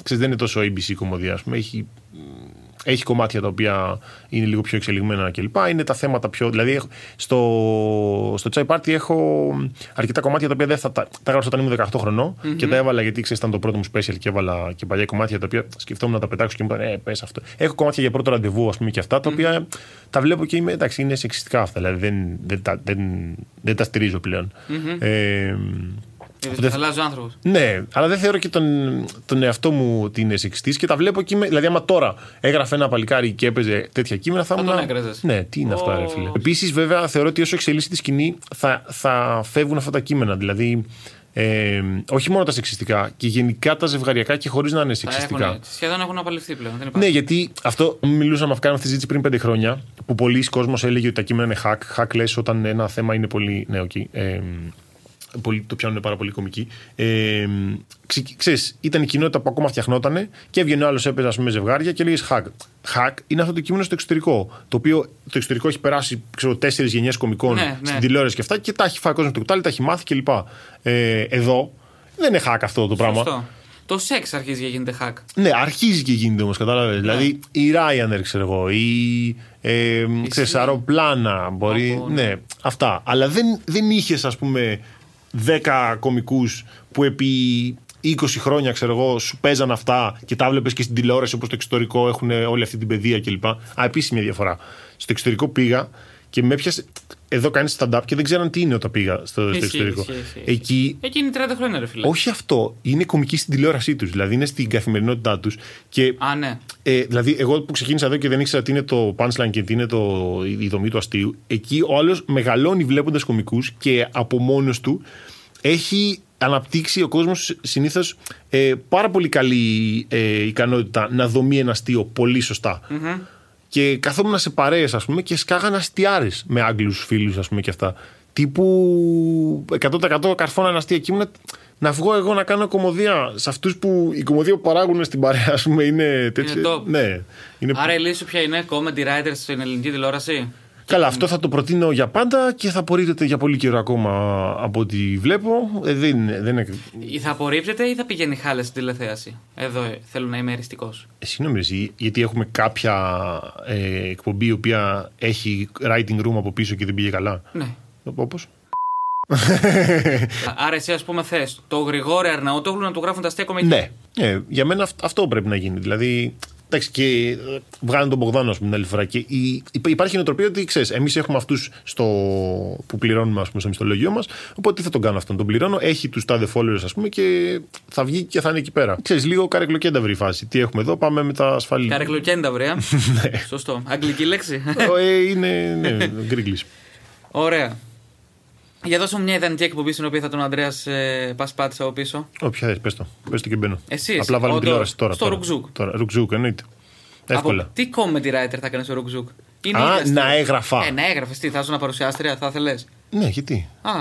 Ξέρεις, δεν είναι τόσο ABC η κομμωδία. Ας πούμε. Έχει έχει κομμάτια τα οποία είναι λίγο πιο εξελιγμένα κλπ. Είναι τα θέματα πιο. Δηλαδή, έχω- στο, στο Chai Party έχω αρκετά κομμάτια τα οποία δεν θα τα, τα έγραψα όταν ήμουν 18 χρονών και τα έβαλα γιατί ξέρεις, ήταν το πρώτο μου special και έβαλα και παλιά κομμάτια τα οποία σκεφτόμουν να τα πετάξω και μου είπαν Ε, πες αυτό. Έχω κομμάτια για πρώτο ραντεβού, ας πούμε, και αυτά τα οποία τα βλέπω και είμαι. Εντάξει, είναι σεξιστικά αυτά. Δηλαδή, δεν, δεν, τα, δεν, δεν τα στηρίζω πλέον. Ε, Δεν αλλάζει ο άνθρωπος. ναι, αλλά δεν θεωρώ και τον, τον εαυτό μου ότι είναι σεξιστή και τα βλέπω και είμαι. Δηλαδή, άμα τώρα έγραφε ένα παλικάρι και έπαιζε τέτοια κείμενα, θα, Θα ήμουν. τον έκραζες. Ναι, τι είναι αυτά, Ω. ρε φίλε. Επίσης, βέβαια, θεωρώ ότι όσο εξελίσσεται η σκηνή, θα, θα φεύγουν αυτά τα κείμενα. Δηλαδή, ε, όχι μόνο τα σεξιστικά, και γενικά τα ζευγαριακά και χωρίς να είναι Τα σεξιστικά. έχουν, σχεδόν έχουν απαλειφθεί πλέον. Δεν Ναι, υπάρχει. γιατί αυτό μιλούσαμε, κάναμε αυτή τη συζήτηση πριν πέντε χρόνια, που πολύς κόσμος έλεγε ότι τα κείμενα είναι hack. Hack λες όταν ένα θέμα είναι πολύ. Ναι, οκ. ε, πολύ, το πιάνουν πάρα πολύ κωμικοί. Ε, ξε, ξέρεις, ήταν η κοινότητα που ακόμα φτιαχνόταν και έβγαινε ο άλλος, έπαιζε ας πούμε, ζευγάρια και έλεγες hack. Hack είναι αυτό το κείμενο στο εξωτερικό. Το οποίο το εξωτερικό έχει περάσει τέσσερις γενιές κωμικών Ναι, ναι. στην τηλεόραση και αυτά και τα έχει φάει ο κόσμος το κουτάλι, τα έχει μάθει κλπ. Ε, εδώ δεν είναι hack αυτό το πράγμα. Σωστό. Το σεξ αρχίζει και γίνεται hack. Ναι, αρχίζει και γίνεται όμως, κατάλαβες. Δηλαδή η Ryanair, ξέρω εγώ, ή. Ε, ξέρεις, αεροπλάνα, μπορεί. Από, ναι, αυτά. Αλλά δεν, δεν είχες, ας πούμε, 10 κομικούς που επί 20 χρόνια, ξέρω εγώ, σου παίζαν αυτά και τα βλέπεις και στην τηλεόραση όπως το εξωτερικό έχουν όλη αυτή την παιδεία κλπ. Α, επίσης μια διαφορά. Στο εξωτερικό πήγα και με έπιασε. Εδώ κάνει stand-up και δεν ξέραν τι είναι όταν πήγα στο, στο Ισχύει, εξωτερικό. ισχύει, ισχύει. Εκεί Εκεί είναι 30 χρόνια, ρε φίλε. όχι αυτό. Είναι κομική στην τηλεόρασή τους. Δηλαδή είναι στην καθημερινότητά τους. Και Α, ναι. ε, δηλαδή, εγώ που ξεκίνησα εδώ και δεν ήξερα τι είναι το punchline και τι είναι το, η δομή του αστείου, εκεί ο άλλος μεγαλώνει βλέποντας κομικούς και από μόνος του έχει αναπτύξει ο κόσμος συνήθως ε, πάρα πολύ καλή ε, ικανότητα να δομεί ένα αστείο πολύ σωστά. Και καθόμουν σε παρέες ας πούμε και σκάγαν αστιάρες με Άγγλους φίλους ας πούμε και αυτά. Τύπου 100% καρφώναν αστεία και ήμουν να βγω εγώ να κάνω κομμωδία σε αυτούς που η κομμωδία που παράγουν στην παρέα ας πούμε είναι τέτοια. top. Ναι. Είναι... Άρα η λύση σου ποια είναι, comedy writers στην ελληνική τηλεόραση; Καλά, αυτό θα το προτείνω για πάντα και θα απορρίπτεται για πολύ καιρό ακόμα από ό,τι βλέπω. Ε, δεν, είναι- δεν είναι... Ή θα απορρίπτεται ή θα πηγαίνει χάλια στην τηλεθέαση. Εδώ ε, θέλω να είμαι εριστικός. Ε, Συγγνώμη, εσύ, γιατί έχουμε κάποια ε, εκπομπή η οποία έχει writing room από πίσω και δεν πήγε καλά; Ναι. Όπως; Άρα εσύ, ας πούμε, θες το Γρηγόρη Αρναούτογλου να του γράφουν τα αστεία κομική. Ναι. Ε, για μένα αυ- αυτό πρέπει να γίνει. Δηλαδή, εντάξει, και ε, βγάλουν τον Μπογδάνο, ας πούμε, την άλλη φορά. Και η, υπά- υπάρχει η νοοτροπία ότι ξέρεις, εμείς έχουμε αυτούς που πληρώνουμε, ας πούμε, στο μισθολογείο μας. Οπότε τι θα τον κάνω αυτόν. Τον πληρώνω, έχει τους τάδε followers, ας πούμε, και θα βγει και θα είναι εκεί πέρα. Ξέρεις, λίγο καρεκλοκέντα βρει η φάση. Τι έχουμε εδώ, πάμε με τα ασφαλή. Καρεκλοκέντα, βρέα. Ναι. Σωστό. Αγγλική λέξη. ε, είναι. Ναι, γκρίγκλι. Ωραία. Για δώσω μου μια ιδανική εκπομπή στην οποία θα τον Αντρέα ε, πασπάτησα από πίσω. Όποια θε, πες το. Πες το και μπαίνω. Εσύ, εσύ. Απλά βάλουμε Όντως. τηλεόραση τώρα. Στο τώρα. Ρουκζούκ. Τώρα. Ρουκζούκ, εννοείται. Εύκολα. Από τι comedy writer θα έκανε στο Ρουκζούκ; Είναι Α, ίδια αστεία. να έγραφα. Ε, να έγραφες. Τι, θα ήσουν παρουσιάστρια, θα ήθελες; Ναι, γιατί; Α,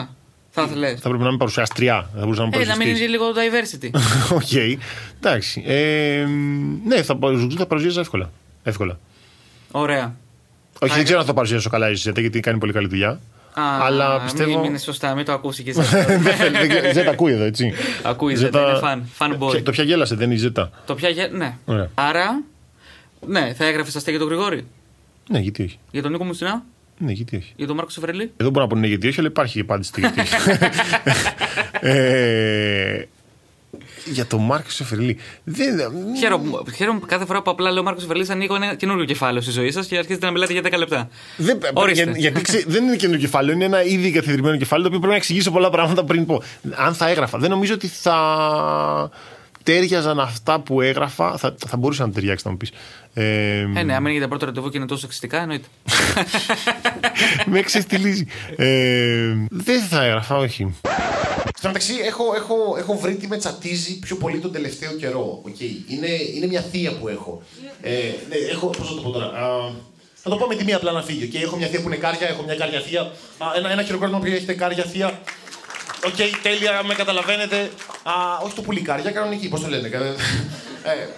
θα ήθελες. Θα πρέπει να είμαι παρουσιάστρια. Θα μπορούσα να είμαι Ε, να μην παρουσιαστής. είναι λίγο diversity. Οκ. Εντάξει. Ε, ναι, θα, παρουσ- θα παρουσίαζα εύκολα. εύκολα. Ωραία. Όχι, δεν ξέρω αν θα παρουσιάσω καλά η Ζέτα γιατί κάνει πολύ καλή δουλειά. Α, αλλά πιστεύω. Μην, μην είναι σωστά, μην το ακούσει και Δεν θέλει, δεν ξέρω. Ζέτα ακούει εδώ, έτσι. Ακούει, Ζέτα, είναι fan, fan boy. Ποια- Το ποια γέλασε, δεν είναι η Ζέτα. Το ποια. γε- Ναι. Ωραία. Άρα, ναι, θα έγραφες αστεία για τον Γρηγόρη; Ναι, γιατί όχι. Για τον Νίκο Μουτσινά; Ναι, γιατί όχι. Για τον Μάρκο Σεφρελή; Εδώ μπορώ να πω ναι, γιατί όχι, αλλά υπάρχει η απάντηση στο γιατί όχι. ε, για τον Μάρκο Σεφερλί. Δεν, Χαίρομαι, χαίρομαι κάθε φορά που απλά λέω Μάρκο Σεφρελή ανοίγω ένα καινούριο κεφάλαιο στη ζωή σας και αρχίζετε να μιλάτε για 10 λεπτά. Δεν, Ορίστε. για, γιατί ξέ- δεν είναι καινούργιο κεφάλαιο, είναι ένα ήδη καθιδρυμένο κεφάλαιο το οποίο πρέπει να εξηγήσω πολλά πράγματα πριν πω. Αν θα έγραφα, δεν νομίζω ότι θα τέριαζαν αυτά που έγραφα. Θα, θα μπορούσαν να ταιριάξει, να μου πεις. Ε, Ε, ναι, άμα είναι για το πρώτο ραντεβού και είναι τόσο σεξιστικά, εννοείται. με ξεστηλίζει. Ε, δεν θα έγραφα, όχι. Στο μεταξύ, έχω, έχω, έχω βρει τι με τσατίζει πιο πολύ τον τελευταίο καιρό. Okay. Είναι, είναι μια θεία που έχω. Ε, ναι, έχω πώς θα το πω τώρα. Α, θα το πω με τη μία απλά να φύγει. Okay. Έχω μια θεία που είναι κάργια, έχω μια κάργια θεία. Α, ένα, ένα χειροκρότημα που έχετε κάργια θεία. Οκ, τέλεια, με καταλαβαίνετε. Α, όχι το πουλί κάργια, κανονική, πώς το λένε. κα- Ε,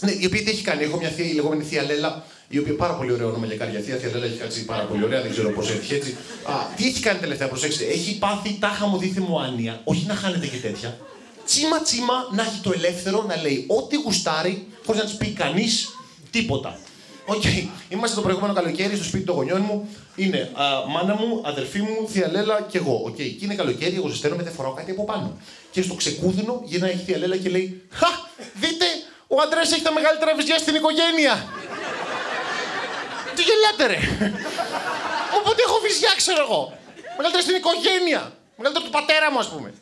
ναι, η οποία τι έχει κάνει. Έχω μια θεία, η λεγόμενη θεία Λέλα, η οποία πάρα πολύ ωραίο όνομα για κάργια θεία. Θεία Λέλα έχει κάτσει πάρα πολύ ωραία, δεν ξέρω πώς έτυχε έτσι. Α, τι έχει κάνει τελευταία, προσέξτε. Έχει πάθει τάχα μου δίθεν μου άνοια, όχι να χάνεται και τέτοια. Τσίμα τσίμα να έχει το ελεύθερο να λέει ό,τι γουστάρει, χωρίς να της πει κανείς τίποτα. Οκ. Είμαστε το προηγούμενο καλοκαίρι στο σπίτι των γονιών μου. Είναι α, μάνα μου, αδερφή μου, θεία Λέλα και εγώ. Οκ. Και είναι καλοκαίρι, εγώ ζεσταίνομαι, δεν φοράω κάτι από πάνω. Και στο ξεκούδουνο γυρνάει η θεία Λέλα και λέει Χα! Δείτε, ο Αντρέας έχει τα μεγαλύτερα βυζιά στην οικογένεια. Τι γελάτε, ρε. Οπότε έχω βυζιά, ξέρω εγώ. Μεγαλύτερα στην οικογένεια. Μεγαλύτερα του πατέρα μου, ας πούμε.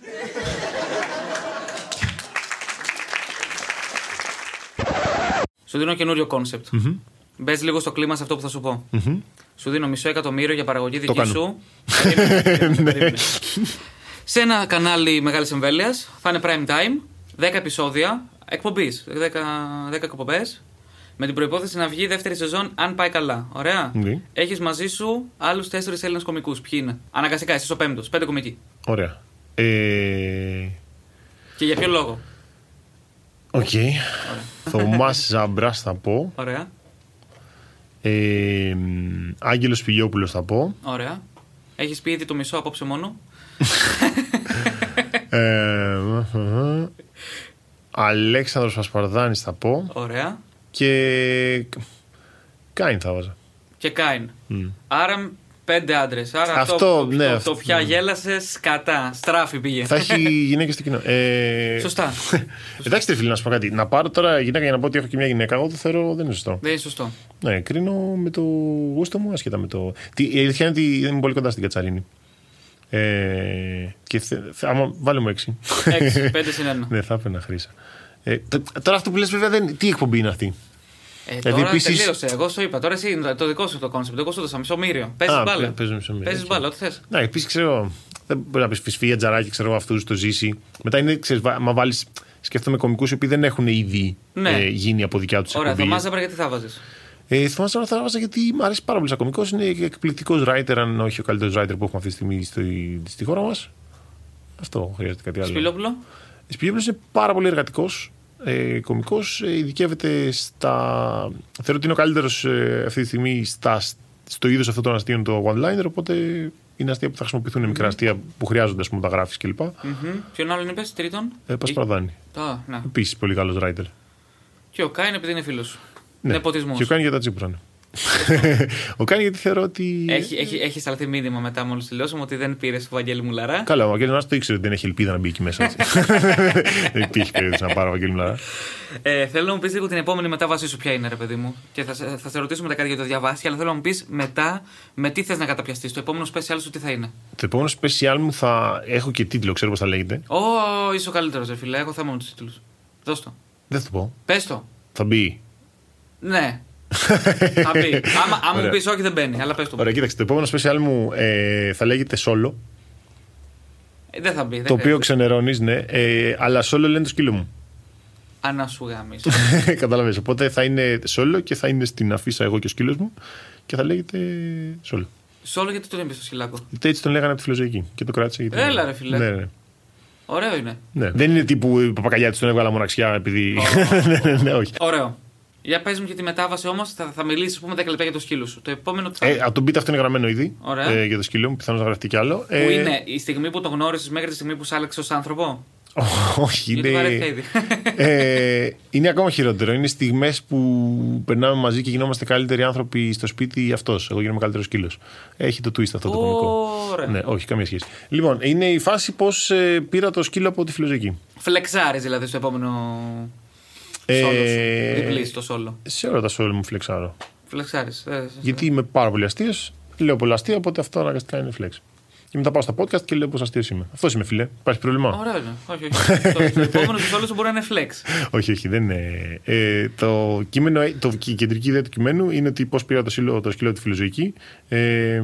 Σου δίνω καινούριο concept. Μπες λίγο στο κλίμα σε αυτό που θα σου πω. Σου δίνω μισό εκατομμύριο για παραγωγή δική κάνω. σου. Περίμενε, περίμενε, περίμενε. σε ένα κανάλι μεγάλης εμβέλειας, θα είναι prime time, 10 επεισόδια εκπομπής. 10, 10 εκπομπές. Με την προϋπόθεση να βγει η δεύτερη σεζόν, αν πάει καλά. Ωραία. Οκ. Έχεις μαζί σου άλλους τέσσερις Έλληνες κομικούς. Ποιοι είναι; Αναγκαστικά, εσύ ο πέμπτος. Πέντε κομικοί. Ωραία. Ε, Και για ποιο λόγο; Οκ. Θωμάς Ζαμπράς θα πω. Ωραία. Ε, Άγγελος Πηγιόπουλος θα πω. Ωραία. Έχει πει ήδη το μισό απόψε μόνο. Ε, Αλέξανδρος Πασπαρδάνης θα πω Ωραία. και Κάιν θα βάζα. Και Κάιν. Άρα πέντε άντρες. Άρα Αυτό, αυτό, το, ναι, το, αυτό, το πια ναι. γέλασε κατά. Στράφη πήγε. θα έχει γυναίκες στο κοινό. Ε, Σωστά. Εντάξει, ρε φίλε, να σου πω κάτι. Να πάρω τώρα γυναίκα για να πω ότι έχω και μια γυναίκα, εγώ το θεωρώ δεν είναι σωστό. Δεν είναι σωστό. Ναι, κρίνω με το γούστο μου, ασχετά με το. Τι, η αλήθεια είναι ότι είμαι πολύ κοντά στην Κατσαρίνη. Ε, και θε, θε- άμα βάλε μου έξι. Έξι, πέντε συν ένα. ναι, θα έπαιρνα χρήσα. Ε, τ- τώρα αυτό που λες βέβαια δεν. Τι εκπομπή είναι αυτή; Ε, Δηλαδή, τώρα επίσης- τελείωσε. Εγώ σου είπα. Τώρα εσύ το δικό σου το κόνσεπτ. Εγώ σου έδωσα μισό μύριο. Παίζει Α, μπάλα. παι- παίζω μισό μύριο, Παίζει οκ. μπάλα, ό,τι θες. Ναι, επίσης ξέρω. Δεν μπορεί να πεις φυσφία, τζαράκι, ξέρω αυτούς, το ζήσει. Μετά είναι, ξέρεις, μα βάλεις. Σκέφτομαι κομικούς οι οποίοι δεν έχουν ήδη Ναι. ε, γίνει από δικιά τους Ωραία, εκπομπή. το μάζαμπρα γιατί θα βάζεις; Ε, θυμάσαι να θα βάζα γιατί μου αρέσει πάρα πολύ σαν κωμικό. Είναι εκπληκτικός writer, αν όχι ο καλύτερος writer που έχουμε αυτή τη στιγμή στη, στη χώρα μας. Αυτό χρειάζεται κάτι άλλο. Σπιλόπουλο; Σπιλόπουλος είναι πάρα πολύ εργατικός. Ε, κωμικό, ε, ειδικεύεται στα. Θεωρώ ότι είναι ο καλύτερος ε, αυτή τη στιγμή στα, στο είδος αυτών των αστείων το one-liner. Οπότε είναι αστεία που θα χρησιμοποιηθούν μικρά αστεία που χρειάζονται, ας πούμε, τα γράφεις κλπ. Μμμ. Ποιον άλλον είπες, τρίτον; Ε, Πασπαρδάνη. Α, ναι. Επίσης πολύ καλός writer. Και ο Κάιν επειδή είναι φίλος σου. Ναι. Νεποτισμό. Και ο κάνει για τα τσίπουρα. ναι. ο κάνει γιατί θεωρώ ότι. Έχει, έχει, έχει σταλθεί μήνυμα μετά μόλις τελειώσαμε ότι δεν πήρε Βαγγέλη Μουλαρά. Καλά, ο Βαγγέλη Μουλαρά το ήξερε ότι δεν έχει ελπίδα να μπει εκεί μέσα. έτσι. δεν υπήρχε περίπτωση να πάρω Βαγγέλη Μουλαρά. Ε, θέλω να μου πεις λίγο την επόμενη μετάβασή σου ποια είναι, ρε παιδί μου. Και θα, σε- θα σε ρωτήσουμε μετά κάτι για το διαβάσει, αλλά θέλω να μου πεις μετά με τι θες να καταπιαστείς. Το επόμενο special σου τι θα είναι; Το επόμενο special μου θα έχω και τίτλο, ξέρω πώς θα λέγεται. Ω, είσαι ο καλύτερος, ρε φίλε. Έχω θέμα με τους τίτλους. Δώσ' το. Δεν θα το πω. Πες το. Θα μπει. Ναι. Θα πει. Άμα, άμα μου Ωραία. πεις όχι, δεν μπαίνει. Αλλά πες το. Ωραία, κοίταξε. Το επόμενο special μου ε, θα λέγεται Solo. Ε, δεν θα μπει. Δεν το οποίο χρειάζεται. ξενερώνεις, ναι. Ε, αλλά Solo λένε το σκύλο μου. Ανά σου γάμισε. Καταλαβαίνεις. Οπότε θα είναι Solo και θα είναι στην αφίσα εγώ και ο σκύλος μου και θα λέγεται Solo. Σε όλο γιατί το λέμε στο σκυλάκο; Γιατί έτσι τον λέγανε από τη φιλοζωική και το κράτησε γιατί. Έλα, ρε, φίλε. Ναι, ναι. Ωραίο είναι. ναι. Δεν είναι τύπου η παπακαλιά τον έβγαλα μοναξιά επειδή. ναι, ναι, ναι, όχι. Ωραίο. Για πες μου και τη μετάβαση όμως, θα, θα μιλήσεις, πούμε, 10 λεπτά για το σκύλο σου. Το επόμενο τι θα Ε, είναι. από τον beat αυτό είναι γραμμένο ήδη Ωραία. ε, για το σκύλο μου, πιθανώς να γραφτεί κι άλλο. Που Ε, είναι η στιγμή που το γνώρισες μέχρι τη στιγμή που σ' άλλαξε ως άνθρωπο; Όχι, Γιατί βαρέθηκα είναι. ήδη. ε, είναι ακόμα χειρότερο. Είναι στιγμές που περνάμε μαζί και γινόμαστε καλύτεροι άνθρωποι στο σπίτι αυτός. Εγώ γίνομαι καλύτερος σκύλος. Έχει το twist αυτό το κωμικό. Ωραία. Ναι, όχι, καμία σχέση. Λοιπόν, είναι η φάση πώς πήρα το σκύλο από τη φιλοζωική. Φλεξάρεις δηλαδή στο επόμενο. Ε, Σόλο σου. Διπλή στο σόλο. Σε όλα τα σόλ μου φλεξάρω. Φλεξάρεις. Γιατί είμαι πάρα πολύ αστείος, λέω πολλά αστεία, οπότε αυτό αναγκαστικά είναι flex. Και μετά πάω στα podcast και λέω πώ αστείος είμαι. Αυτός είμαι, φιλέ. Υπάρχει πρόβλημα; Ωραίο είναι. Όχι, όχι. το, το επόμενο σου σόλο σου μπορεί να είναι flex. όχι, όχι, δεν είναι. Ε, το, κείμενο, το, η κεντρική ιδέα του κειμένου είναι ότι πώς πήρα το, σύλλο, το σκύλο τη φιλοζωική. Ε,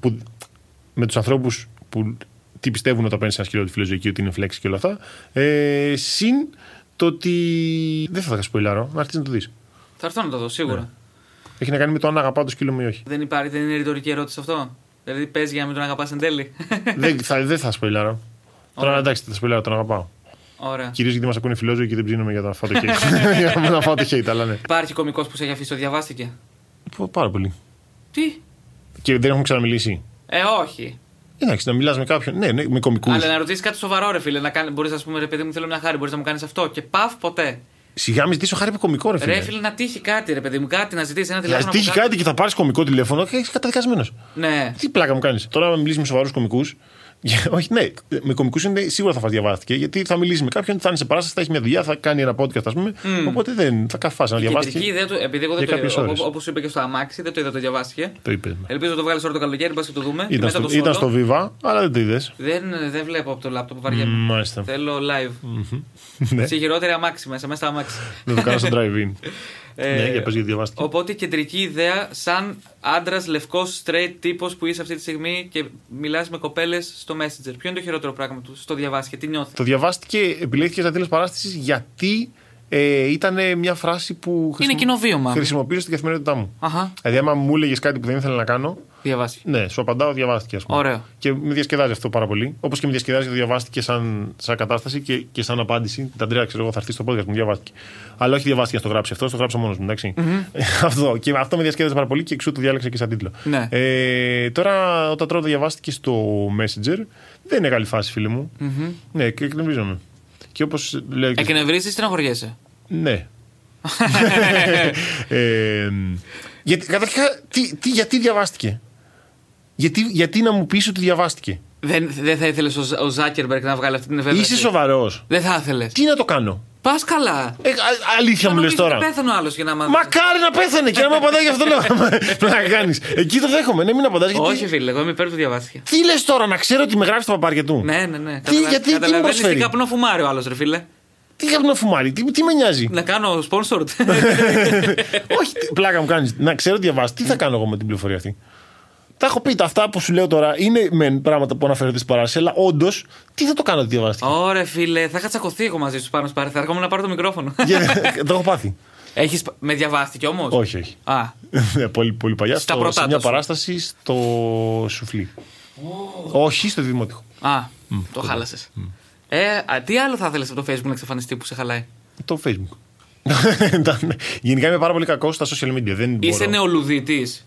που, με τους ανθρώπους που τι πιστεύουν όταν παίρνεις ένα σκύλο τη φιλοζωική, ότι είναι flex και όλα αυτά. Ε, συν το ότι. Δεν θα τα σποιλάρω, να έρθει να το δεις. Θα έρθω να το δω σίγουρα. Ναι. Έχει να κάνει με το αν αγαπάω το σκύλο μου ή όχι. Δεν υπάρχει, δεν είναι ρητορική ερώτηση αυτό; Δηλαδή παίζει για να μην τον αγαπάς εν τέλει. δεν, θα, δεν θα σποιλάρω. Τώρα Ωραία. εντάξει, θα σποιλάρω, τον αγαπάω. Ωραία. Κυρίως γιατί μας ακούνε φιλόζωοι και δεν ψήνομαι για να φάω το hate. για να φάω το hate, αλλά ναι. Υπάρχει κωμικός που σε έχει αφήσει, το διαβάστηκε; Π- Πάρα πολύ. Τι; Και δεν έχουμε ξαναμιλήσει. Ε, όχι. Εντάξει, να μιλάς με κάποιον. Ναι, ναι με κομικούς. Αλλά να ρωτήσεις κάτι σοβαρό, ρε φίλε. Να κάνει, μπορείς, ας πούμε, ρε παιδί μου, θέλω μια χάρη, μπορείς να μου κάνεις αυτό. Και παφ, ποτέ. Σιγά μην ζητήσω χάρη από κομικό, ρε φίλε. Ρε φίλε, να τύχει κάτι, ρε παιδί μου, κάτι να ζητήσεις ένα Να τηλέφωνο. τύχει από κάτι και θα πάρεις κομικό τηλέφωνο και έχεις καταδικασμένος. Ναι. Τι πλάκα μου κάνεις. Τώρα, αν μιλήσεις με σοβαρούς κομικού. Όχι, ναι, με κομικούς σίγουρα θα φας διαβάστηκε. Γιατί θα μιλήσει με κάποιον, θα είναι σε παράσταση, θα έχει μια δουλειά, θα κάνει ένα podcast, ας πούμε. Οπότε δεν θα καφάσει να Η διαβάσει. κεντρική ιδέα του, επειδή εγώ δεν για το κάποιες είδα, ώρες. όπως σου είπα και στο αμάξι, δεν το είδα, το διαβάστηκε. Το είπες. Ελπίζω να το βγάλεις όλο το καλοκαίρι, μπας και το δούμε. και Ήταν, μετά στο, το ήταν solo. στο Viva, αλλά δεν το είδες. Δεν, δεν βλέπω από το λάπτοπ, βαριέμαι. Μάλιστα. Θέλω live. Ναι, Σε χειρότερη αμάξι μέσα, μέσα στα αμάξι. δεν το κάνω στο drive-in. Ε, ναι, για πες γιατί διαβάστηκε. Οπότε η κεντρική ιδέα, σαν άντρας λευκός straight τύπος που είσαι αυτή τη στιγμή και μιλάς με κοπέλες στο Messenger. Ποιο είναι το χειρότερο πράγμα του, στο διαβάσει και τι νιώθεις; Το διαβάστηκε, επιλέχθηκες στα τέλο παράσταση γιατί ε, ήταν μια φράση που Είναι κοινό βίωμα. χρησιμοποιήσω στην καθημερινότητά μου. Αχα, Δηλαδή, άμα μου έλεγες κάτι που δεν ήθελα να κάνω, διαβάσει. ναι, σου απαντάω, διαβάστηκε, ας πούμε. Ωραίο. Και με διασκεδάζει αυτό πάρα πολύ. Όπως και με διασκεδάζει και το διαβάστηκε σαν, σαν κατάσταση και, και σαν απάντηση. Τα τρία, ξέρω εγώ, θα έρθει στο podcast μου, διαβάστηκε. Αλλά όχι διαβάστηκε να το γράψει αυτό, το γράψα μόνος μου, εντάξει. αυτό. Και αυτό με διασκέδασε πάρα πολύ και εξού το διάλεξα και σαν τίτλο. Ναι. Ε, τώρα, όταν τώρα το διαβάστηκε στο Messenger, δεν είναι καλή φάση, φίλε μου. Ναι, και εκνευρίζομαι. Και όπως λέω. και- Εκνευρίζεις ή στεναχωριέσαι. Ναι. ε, γιατί, καταρχά, τι, τι, γιατί διαβάστηκε; Γιατί, γιατί να μου πεις ότι διαβάστηκε; Δεν, δεν θα ήθελες ο, Ζ- ο Ζάκερμπεργκ να βγάλει αυτή την ευέλικτη. Είσαι σοβαρός. Δεν θα ήθελες. Τι να το κάνω; Πας καλά. Ε, α- αλήθεια μου λες τώρα. Πέθανε ο άλλος για να μάθεις. Μακάρι να πέθανε και να με απαντάει για αυτό το λόγο. να κάνεις. Εκεί το δέχομαι. Ναι, μην απαντάς γιατί. Όχι, φίλε, εγώ είμαι υπέρ του διαβάστηκε. Τι λες τώρα, να ξέρω ότι με γράφεις τα παπάρια του; Ναι, ναι, ναι. Τι, γιατί, τι μου Καταλαβαίνεις προσφέρει; τι καπνό φουμάρει ο άλλος, ρε φίλε. Τι καπνό φουμάρι, τι, τι με νοιάζει; Να κάνω sponsored. Όχι, τι- πλάκα μου κάνεις. Να ξέρω ότι διαβάζει. Τι θα κάνω εγώ με την πληροφορία αυτή; Τα έχω πει, τα αυτά που σου λέω τώρα είναι μεν πράγματα που αναφέρονται στην παράσταση, αλλά όντως τι θα το κάνω ότι διαβάστηκε. Ωραία, φίλε, θα είχα τσακωθεί εγώ μαζί σου πάνω στο παράθυρο. Θα έρχομαι να πάρω το μικρόφωνο. Γιατί- το έχω πάθει. Έχεις... Με διαβάστηκε όμως; όχι, όχι. Α, Ναι, πολύ, πολύ παλιά. Στα στο, πρωτά σε μια του σου. παράσταση στο Σουφλί. Όχι, στο δημοτικό. α το χάλασες. Ε, α, τι άλλο θα ήθελε από το Facebook να εξαφανιστεί που σε χαλάει; Το Facebook. Γενικά είμαι πάρα πολύ κακός στα social media. Δεν Είσαι μπορώ. νεολουδίτης.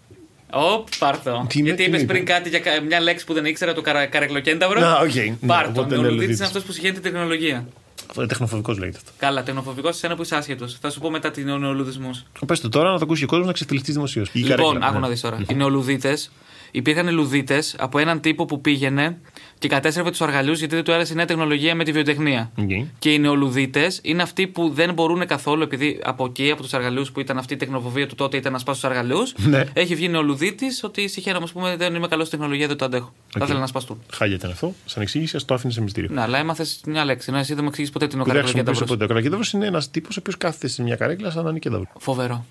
Ωπ, πάρτο. Τι είναι, Γιατί τι είπες είναι, πριν τι κάτι για κα- μια λέξη που δεν ήξερα, το καρα... καρεκλοκένταυρο; Να, οκ. Ναι, Πάρτο. οπότε Νεολουδίτη νεολουδίτης. είναι αυτός που σιχαίνεται την τεχνολογία. Αυτό τεχνοφοβικός λέγεται αυτό. Καλά, τεχνοφοβικός σε ένα που είσαι άσχετος. Θα σου πω μετά την νεολουδισμός. Πες το τώρα να το ακούσει ο κόσμος να ξεφτυλιστεί δημοσίως. Λοιπόν, άκου να δεις τώρα. Οι νεολουδίτες υπήρχαν λουδίτες από έναν τύπο που πήγαινε και κατέστρεφε τους αργαλιούς γιατί δεν του άρεσε η νέα τεχνολογία με τη βιοτεχνία. Και οι νεολουδίτες είναι αυτοί που δεν μπορούν καθόλου, επειδή από εκεί, από τους αργαλιούς που ήταν αυτή η τεχνοφοβία του τότε, ήταν να σπάσει τους αργαλιούς. Ναι. Έχει βγει νεολουδίτης ότι συγχαίρομαι, ας πούμε, δεν είμαι καλός στη τεχνολογία, δεν το αντέχω. Θα ήθελα να σπαστούν. Χάλια ήταν αυτό. Σαν εξήγηση, ας το άφηνες σε μυστήριο. Ναι, αλλά έμαθες μια λέξη. Ναι, εσύ δεν μου εξηγείς ποτέ τι είναι ο Δεν χρησιμοποιούσε καρακλοκένταυρο. ποτέ. Ο καρακλοκένταυρο είναι ένας τύπος ο οποίος κάθεται σε μια καρέκλα σαν να είναι κένταυρο. Φοβερό.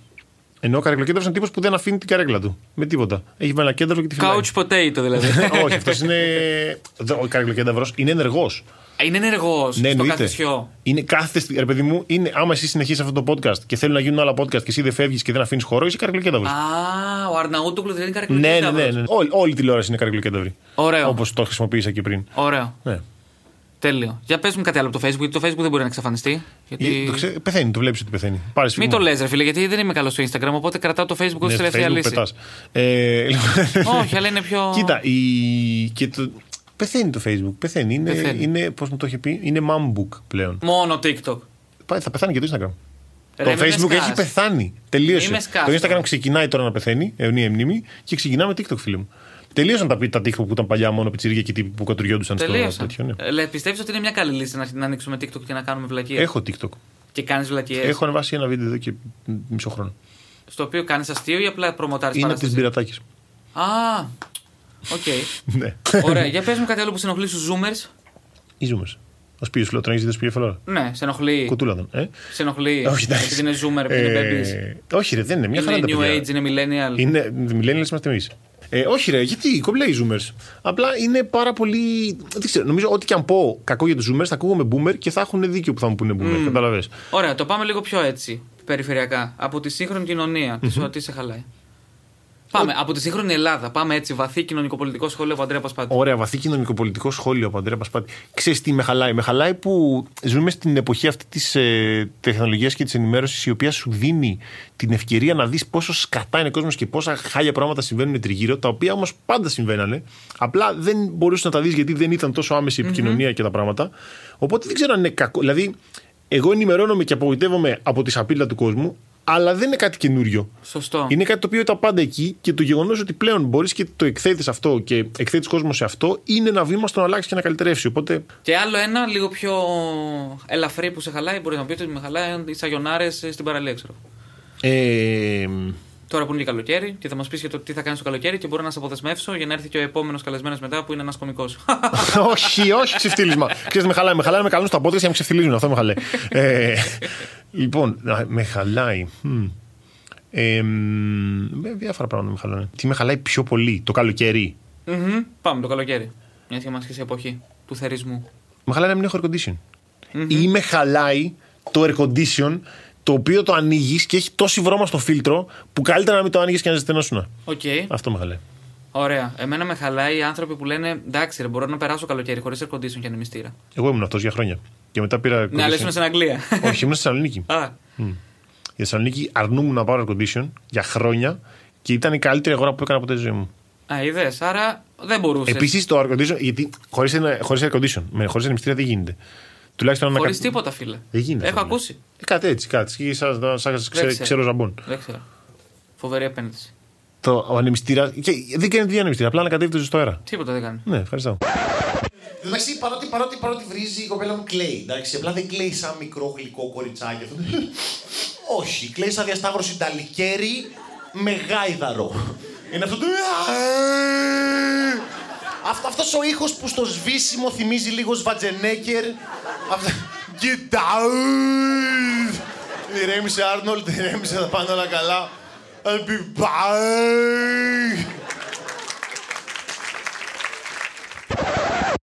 Ενώ ο καρακλοκένταυρο είναι τύπος που δεν αφήνει την καρέκλα του. Με τίποτα. Έχει βάλει ένα κέντρο και τη φυλάει. Couch potato δηλαδή. Όχι, αυτός είναι. Ο καρακλοκένταυρο είναι ενεργός. είναι ενεργός Ναι, στο εννοείται. καθισιό. Είναι κάθεται. στη- Ρε παιδί μου, είναι, άμα εσύ συνεχίσεις αυτό το podcast και θέλουν να γίνουν άλλα podcast και εσύ δεν φεύγεις και δεν αφήνεις χώρο, είσαι καρακλοκένταυρο. Α, ο Αρναούτοκλου δεν είναι Ναι, ναι, καρακλοκένταυρο. ναι, ναι. Όλη, όλη η τηλεόραση είναι καρακλοκένταυρη. Ωραίο. Όπως το χρησιμοποίησα και πριν. Ωραίο. Ναι. Τέλειο. Για πες μου κάτι άλλο από το Facebook, γιατί το Facebook δεν μπορεί να εξαφανιστεί. Γιατί... Ε, Το ξέ... Πεθαίνει, το βλέπεις ότι πεθαίνει. Πάρε Μην σφίγμα. το λες, ρε φίλε, γιατί δεν είμαι καλός στο Instagram, οπότε κρατάω το Facebook ως Ναι, στο τελευταία Facebook λύση. πετάς. Ε, λοιπόν, Όχι, αλλά είναι πιο. Κοίτα, η... και το... πεθαίνει το Facebook. Πεθαίνει. Είναι, Πεθαίνει. είναι πώς μου το είχε πει, είναι mom book πλέον. Μόνο TikTok. Πάει, θα πεθάνει και το Instagram. Ρε, το μην με Facebook σκάς. έχει πεθάνει. Τελείωσε. Μην με σκάς Το Instagram τώρα. ξεκινάει τώρα να πεθαίνει, αιωνία μνήμη, και ξεκινά με TikTok, φίλε μου. Τελείωσαν τα, τα TikTok που ήταν παλιά μόνο πιτσιρίκια και τύποι που κατουριόντουσαν στο Τελείωσα. τέτοιο. Ναι. Ε, Πιστεύεις ότι είναι μια καλή λύση να, να ανοίξουμε TikTok και να κάνουμε βλακίες; Έχω TikTok. Και κάνεις βλακίες; Έχω ανεβάσει ένα βίντεο εδώ και μισό χρόνο. Στο οποίο κάνεις αστείο ή απλά προμοτάρεις Είναι από τις παράσταση. πειρατάκες. Α, οκ. ναι. Ωραία, για πες μου κάτι άλλο που σε ενοχλεί στους Zoomers. Ή ζούμε. Ο σπίτι σου λέω, τον έχει δει το σπίτι φαλόρα. Ναι, σε ενοχλεί. Κουτούλα τον. Ε; Σε ενοχλεί. Όχι, εντάξει. επειδή είναι Zoomer, επειδή είναι babies. Ε, όχι, ρε, δεν είναι. Μια χαρά Είναι είναι τα new παιδιά. age, είναι millennial. Είναι millennials είμαστε εμείς. Ε, όχι, ρε, γιατί κομπλέ οι Zoomers. Απλά είναι πάρα πολύ. Δεν ξέρω, νομίζω ότι και αν πω κακό για τους Zoomers, θα ακούγομαι boomer και θα έχουν δίκιο που θα μου πούνε boomer. Καταλαβες. Ωραία, το πάμε λίγο πιο έτσι, περιφερειακά. Από τη σύγχρονη κοινωνία. Τι σου τι σε χαλάει; Πάμε, από τη σύγχρονη Ελλάδα. Πάμε έτσι, βαθύ κοινωνικοπολιτικό σχόλιο από Αντρέα Πασπάτη. Ωραία, βαθύ κοινωνικοπολιτικό σχόλιο από Αντρέα Πασπάτη. Ξέρεις τι με χαλάει; Με χαλάει που ζούμε στην εποχή αυτή της ε, τεχνολογίας και της ενημέρωσης, η οποία σου δίνει την ευκαιρία να δεις πόσο σκατά είναι ο κόσμος και πόσα χάλια πράγματα συμβαίνουν τριγύρω, τα οποία όμως πάντα συμβαίνανε. Απλά δεν μπορούσες να τα δεις γιατί δεν ήταν τόσο άμεση η επικοινωνία και τα πράγματα. Οπότε δεν ξέρω αν είναι κακό. Δηλαδή, εγώ ενημερώνομαι και απογοητεύομαι από τη σαπίλα του κόσμου, αλλά δεν είναι κάτι καινούριο. Σωστό. Είναι κάτι το οποίο ήταν πάντα εκεί και το γεγονός ότι πλέον μπορείς και το εκθέτεις αυτό και εκθέτεις κόσμο σε αυτό είναι ένα βήμα στο να αλλάξει και να καλυτερεύσει. Οπότε Και άλλο ένα, λίγο πιο ελαφρύ που σε χαλάει, μπορεί να πείτε ότι με χαλάει οι σαγιονάρε στην παραλία, ξέρω. Ε, Τώρα που είναι και καλοκαίρι και θα μας πεις για το τι θα κάνεις το καλοκαίρι και μπορώ να σε αποδεσμεύσω για να έρθει και ο επόμενος καλεσμένος μετά που είναι ένας κωμικός. όχι, όχι ξεφτύλισμα. Ξέρετε, με χαλάει. Με χαλάει να με καλούν στα πόδια και να με ξεφτυλίζουν. Αυτό με χαλάει. ε, λοιπόν, να- με χαλάει. Μμ. Ε, μ, ε, διάφορα πράγματα με χαλάνε. Τι με χαλάει πιο πολύ, το καλοκαίρι; Μμμ. Πάμε το καλοκαίρι. Μια και είμαστε και σε εποχή του θερισμού. Με χαλάει να μην έχω air condition. Ή με χαλάει το air condition το οποίο το ανοίγεις και έχει τόση βρώμα στο φίλτρο που καλύτερα να μην το ανοίγει και να ζεστενώσουν. Οκ. Αυτό με χαλάει. Ωραία. Εμένα με χαλάει οι άνθρωποι που λένε εντάξει, ρε, μπορώ να περάσω καλοκαίρι χωρίς air condition και ανεμιστήρα. Εγώ ήμουν αυτός για χρόνια. Και μετά πήρα. Ναι, αλλά condition. ήσουν στην Αγγλία. Όχι, ήμουν στη Θεσσαλονίκη. Α, Για Θεσσαλονίκη αρνούμουν να πάρω air condition για χρόνια και ήταν η καλύτερη αγορά που έκανα ποτέ στη ζωή μου. α είδες. Άρα δεν μπορούσες. Επίσης το air condition, γιατί χωρίς χωρίς air condition, με χωρίς ανεμιστήρια δεν γίνεται. Τουλάχιστον να Χωρίς κα- τίποτα, φίλε. Δεν γίνεται, Έχω φίλε. ακούσει. Ε, κάτι έτσι, κάτι. Σαν, σαν, σαν ξε- ξέρω. ξέρω ζαμπόν. Δεν ξέρω. Φοβερή επένδυση. Το ο ανεμιστήρα. Και δεν κάνει τι ανεμιστήρα, απλά ανακατεύεται στο αέρα. Τίποτα δεν κάνει. Ναι, ευχαριστώ. Εντάξει, παρότι, παρότι, παρότι βρίζει η κοπέλα μου κλαίει. Εντάξει, απλά δεν κλαίει σαν μικρό γλυκό κοριτσάκι. Αυτό. Όχι, κλαίει σαν διασταύρωση ταλικέρι με γάιδαρο. Είναι αυτό το. Αυτό, αυτός ο ήχος που στο σβήσιμο θυμίζει λίγο Σβατζενέκερ. Αυτό... Κοιτάω! Ηρέμησε Άρνολτ, ηρέμησε, θα πάνε όλα καλά. I'll be back.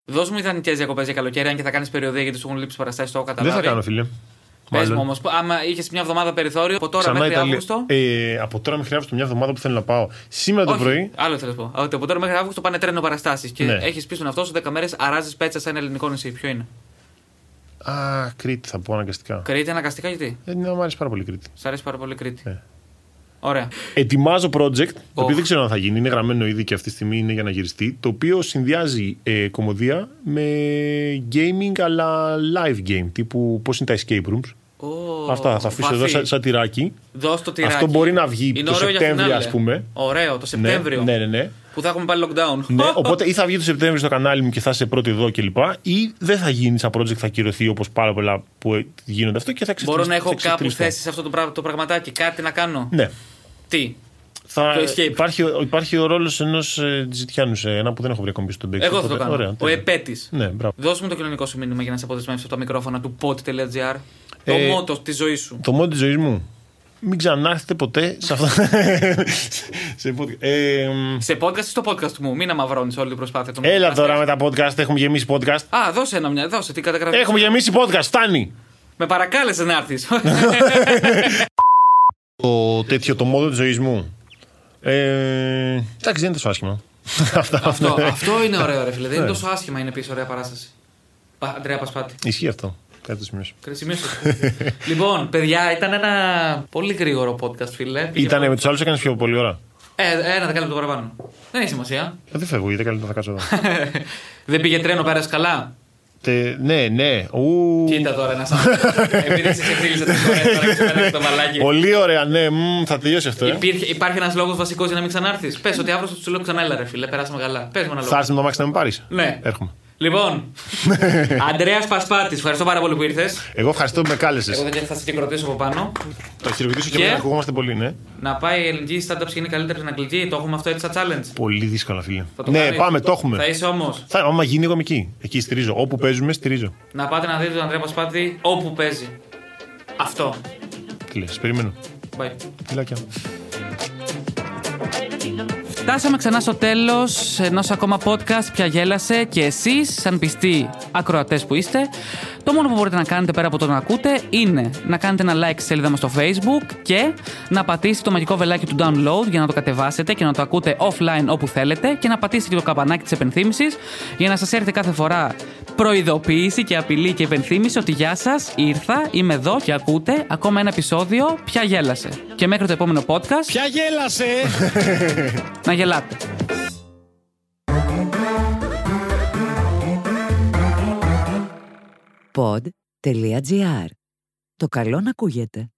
Δώσ' μου ιδανικέ διακοπέ για καλοκαίρι, αν και θα κάνει περιοδία γιατί σου έχουν λείψει παραστάσει, το έχω Δεν καταλάβει. θα κάνω, φίλε. Πε μου Μάλλον. όμω, άμα είχε μια εβδομάδα περιθώριο από τώρα Ξανά μέχρι Ιταλία. Αύγουστο. Ε, από τώρα μέχρι Αύγουστο, μια εβδομάδα που θέλω να πάω. Σήμερα το Όχι, πρωί. Άλλο θέλω να πω. Ότι από τώρα μέχρι Αύγουστο πάνε τρένο παραστάσει και Ναι. έχει πει στον εαυτό σου 10 μέρε αράζει πέτσα σε ένα ελληνικό νησί. Ποιο είναι. Α, Κρήτη θα πω αναγκαστικά. Κρήτη αναγκαστικά γιατί; Ε, ναι, μου αρέσει πάρα πολύ η Κρήτη. Σ' αρέσει πάρα πολύ Κρήτη. Ναι. Ωραία. Ετοιμάζω project, το Οχ. οποίο δεν ξέρω αν θα γίνει. Είναι γραμμένο ήδη και αυτή τη στιγμή είναι για να γυριστεί. Το οποίο συνδυάζει ε, κομμωδία με gaming αλλά live game. Τύπου πώς είναι τα escape rooms. Ω, Αυτά θα τα αφήσω εδώ βαθύ. σαν, σαν τυράκι. Δώσ' το τυράκι. Αυτό μπορεί να βγει Είναι το ωραίο για Σεπτέμβριο, φινάλε. ας πούμε. Ωραίο, το Ναι, Σεπτέμβριο. ναι, ναι. ναι. Που θα έχουμε πάλι lockdown. Ναι, οπότε ή θα βγει το Σεπτέμβριο στο κανάλι μου και θα είσαι πρώτη εδώ κλπ. Ή δεν θα γίνει σαν project, θα κυρωθεί όπως πάρα πολλά που ε, γίνονται αυτό και θα Μπορώ ξεφτυλιστεί. να έχω κάπου θέση σε αυτό το, πράγμα, το πραγματάκι, κάτι να κάνω; Ναι. Τι; Θα, Το escape. υπάρχει, ο- υπάρχει ο ρόλος ενός ε, ζητιάνου σε ένα που δεν έχω βρει ακόμη στον τέξι. Εγώ θα το κάνω. Ωραία, Ο τέλεια. επέτης. Ναι, μπράβο. Δώσ' μου το κοινωνικό σου μήνυμα για να σε αποδεσμεύσει από τα μικρόφωνα του pod.gr. Το Ε, μότο της ζωής σου. Το μόνο της ζωής μου. Μην ξανάρθετε ποτέ σε αυτό. σε podcast. Ε, μ, Σε podcast ή στο podcast μου. Μην αμαυρώνεις όλη την προσπάθεια του. έλα τώρα με τα podcast. Έχουμε γεμίσει podcast. Α, δώσε ένα μια. Δώσε τι καταγραφή. Έχουμε γεμίσει podcast. Φτάνει. Με παρακάλεσε να έρθεις. Το τέτοιο, το μόδο της ζωής μου. Ε, εντάξει, δεν είναι τόσο άσχημα. Αυτά, αυτό, αυτά. αυτό είναι ωραίο, ρε φίλε. Δεν είναι Ναι. τόσο άσχημα, είναι επίση ωραία παράσταση. Α, Αντρέα Πασπάτη. Ισχύει αυτό. Κάτι το σημειώσω. Σημείωσε. λοιπόν, παιδιά, ήταν ένα πολύ γρήγορο podcast, φίλε. Πήγε Ήτανε πολύ- με τους άλλους, έκανες πιο πολύ ώρα. Ε, ένα δεκάλεπτο παραπάνω. Δεν έχει σημασία. Ε, δεν φεύγω, γιατί καλύτερα θα κάτσω εδώ. Δεν πήγε τρένο, πέρασε καλά; Τε, ναι, ναι. Ου, Κοίτα τώρα ένα άνθρωπο. Επειδή σε ξεφύλισε τρει φορέ τώρα και σου πέταξε το μαλάκι. Πολύ ωραία, ναι. μ, θα τελειώσει αυτό. Ε. Υπήρχε, υπάρχει ένας λόγος βασικός για να μην ξανάρθεις. Πες ότι αύριο σου λέω ξανά, έλα ρε φίλε, περάσαμε καλά. Πες μου ένα Θα λόγο. έρθεις με το αμάξι να με πάρεις. Ναι. Έρχομαι. Λοιπόν, Αντρέα Πασπάτης, ευχαριστώ πάρα πολύ που ήρθες. Εγώ ευχαριστώ που με Εγώ κάλεσε. δεν θα σε χειροκροτήσω από πάνω. Το χειροκροτήσω και Και; εμένα, ακουγόμαστε πολύ, ναι. Να πάει η ελληνική stand-up σκηνή καλύτερη στην αγγλική. Το έχουμε αυτό έτσι σαν challenge. Πολύ δύσκολα, φίλε. Θα το Ναι, κάνεις; πάμε, το Θα έχουμε. είσαι όμως. Θα, άμα γίνει, εγώ είμαι εκεί. Εκεί στηρίζω. Όπου παίζουμε, στηρίζω. Να πάτε να δείτε τον Αντρέα Πασπάτη όπου παίζει. Αυτό. Τι λες, περιμένω. Bye. Φιλάκια. Φτάσαμε ξανά στο τέλος ενός ακόμα podcast πια γέλασε και εσείς, σαν πιστοί ακροατές που είστε, το μόνο που μπορείτε να κάνετε πέρα από το να ακούτε είναι να κάνετε ένα like στη σελίδα μας στο Facebook και να πατήσετε το μαγικό βελάκι του download για να το κατεβάσετε και να το ακούτε offline όπου θέλετε και να πατήσετε και το καμπανάκι της επενθύμησης για να σας έρθει κάθε φορά προειδοποίηση και απειλή και επενθύμηση ότι γεια σας, ήρθα, είμαι εδώ και ακούτε ακόμα ένα επεισόδιο πια γέλασε. Και μέχρι το επόμενο podcast. Ποια γέλασε! Να γελάτε. Pod.gr. Το καλό να ακούγεται.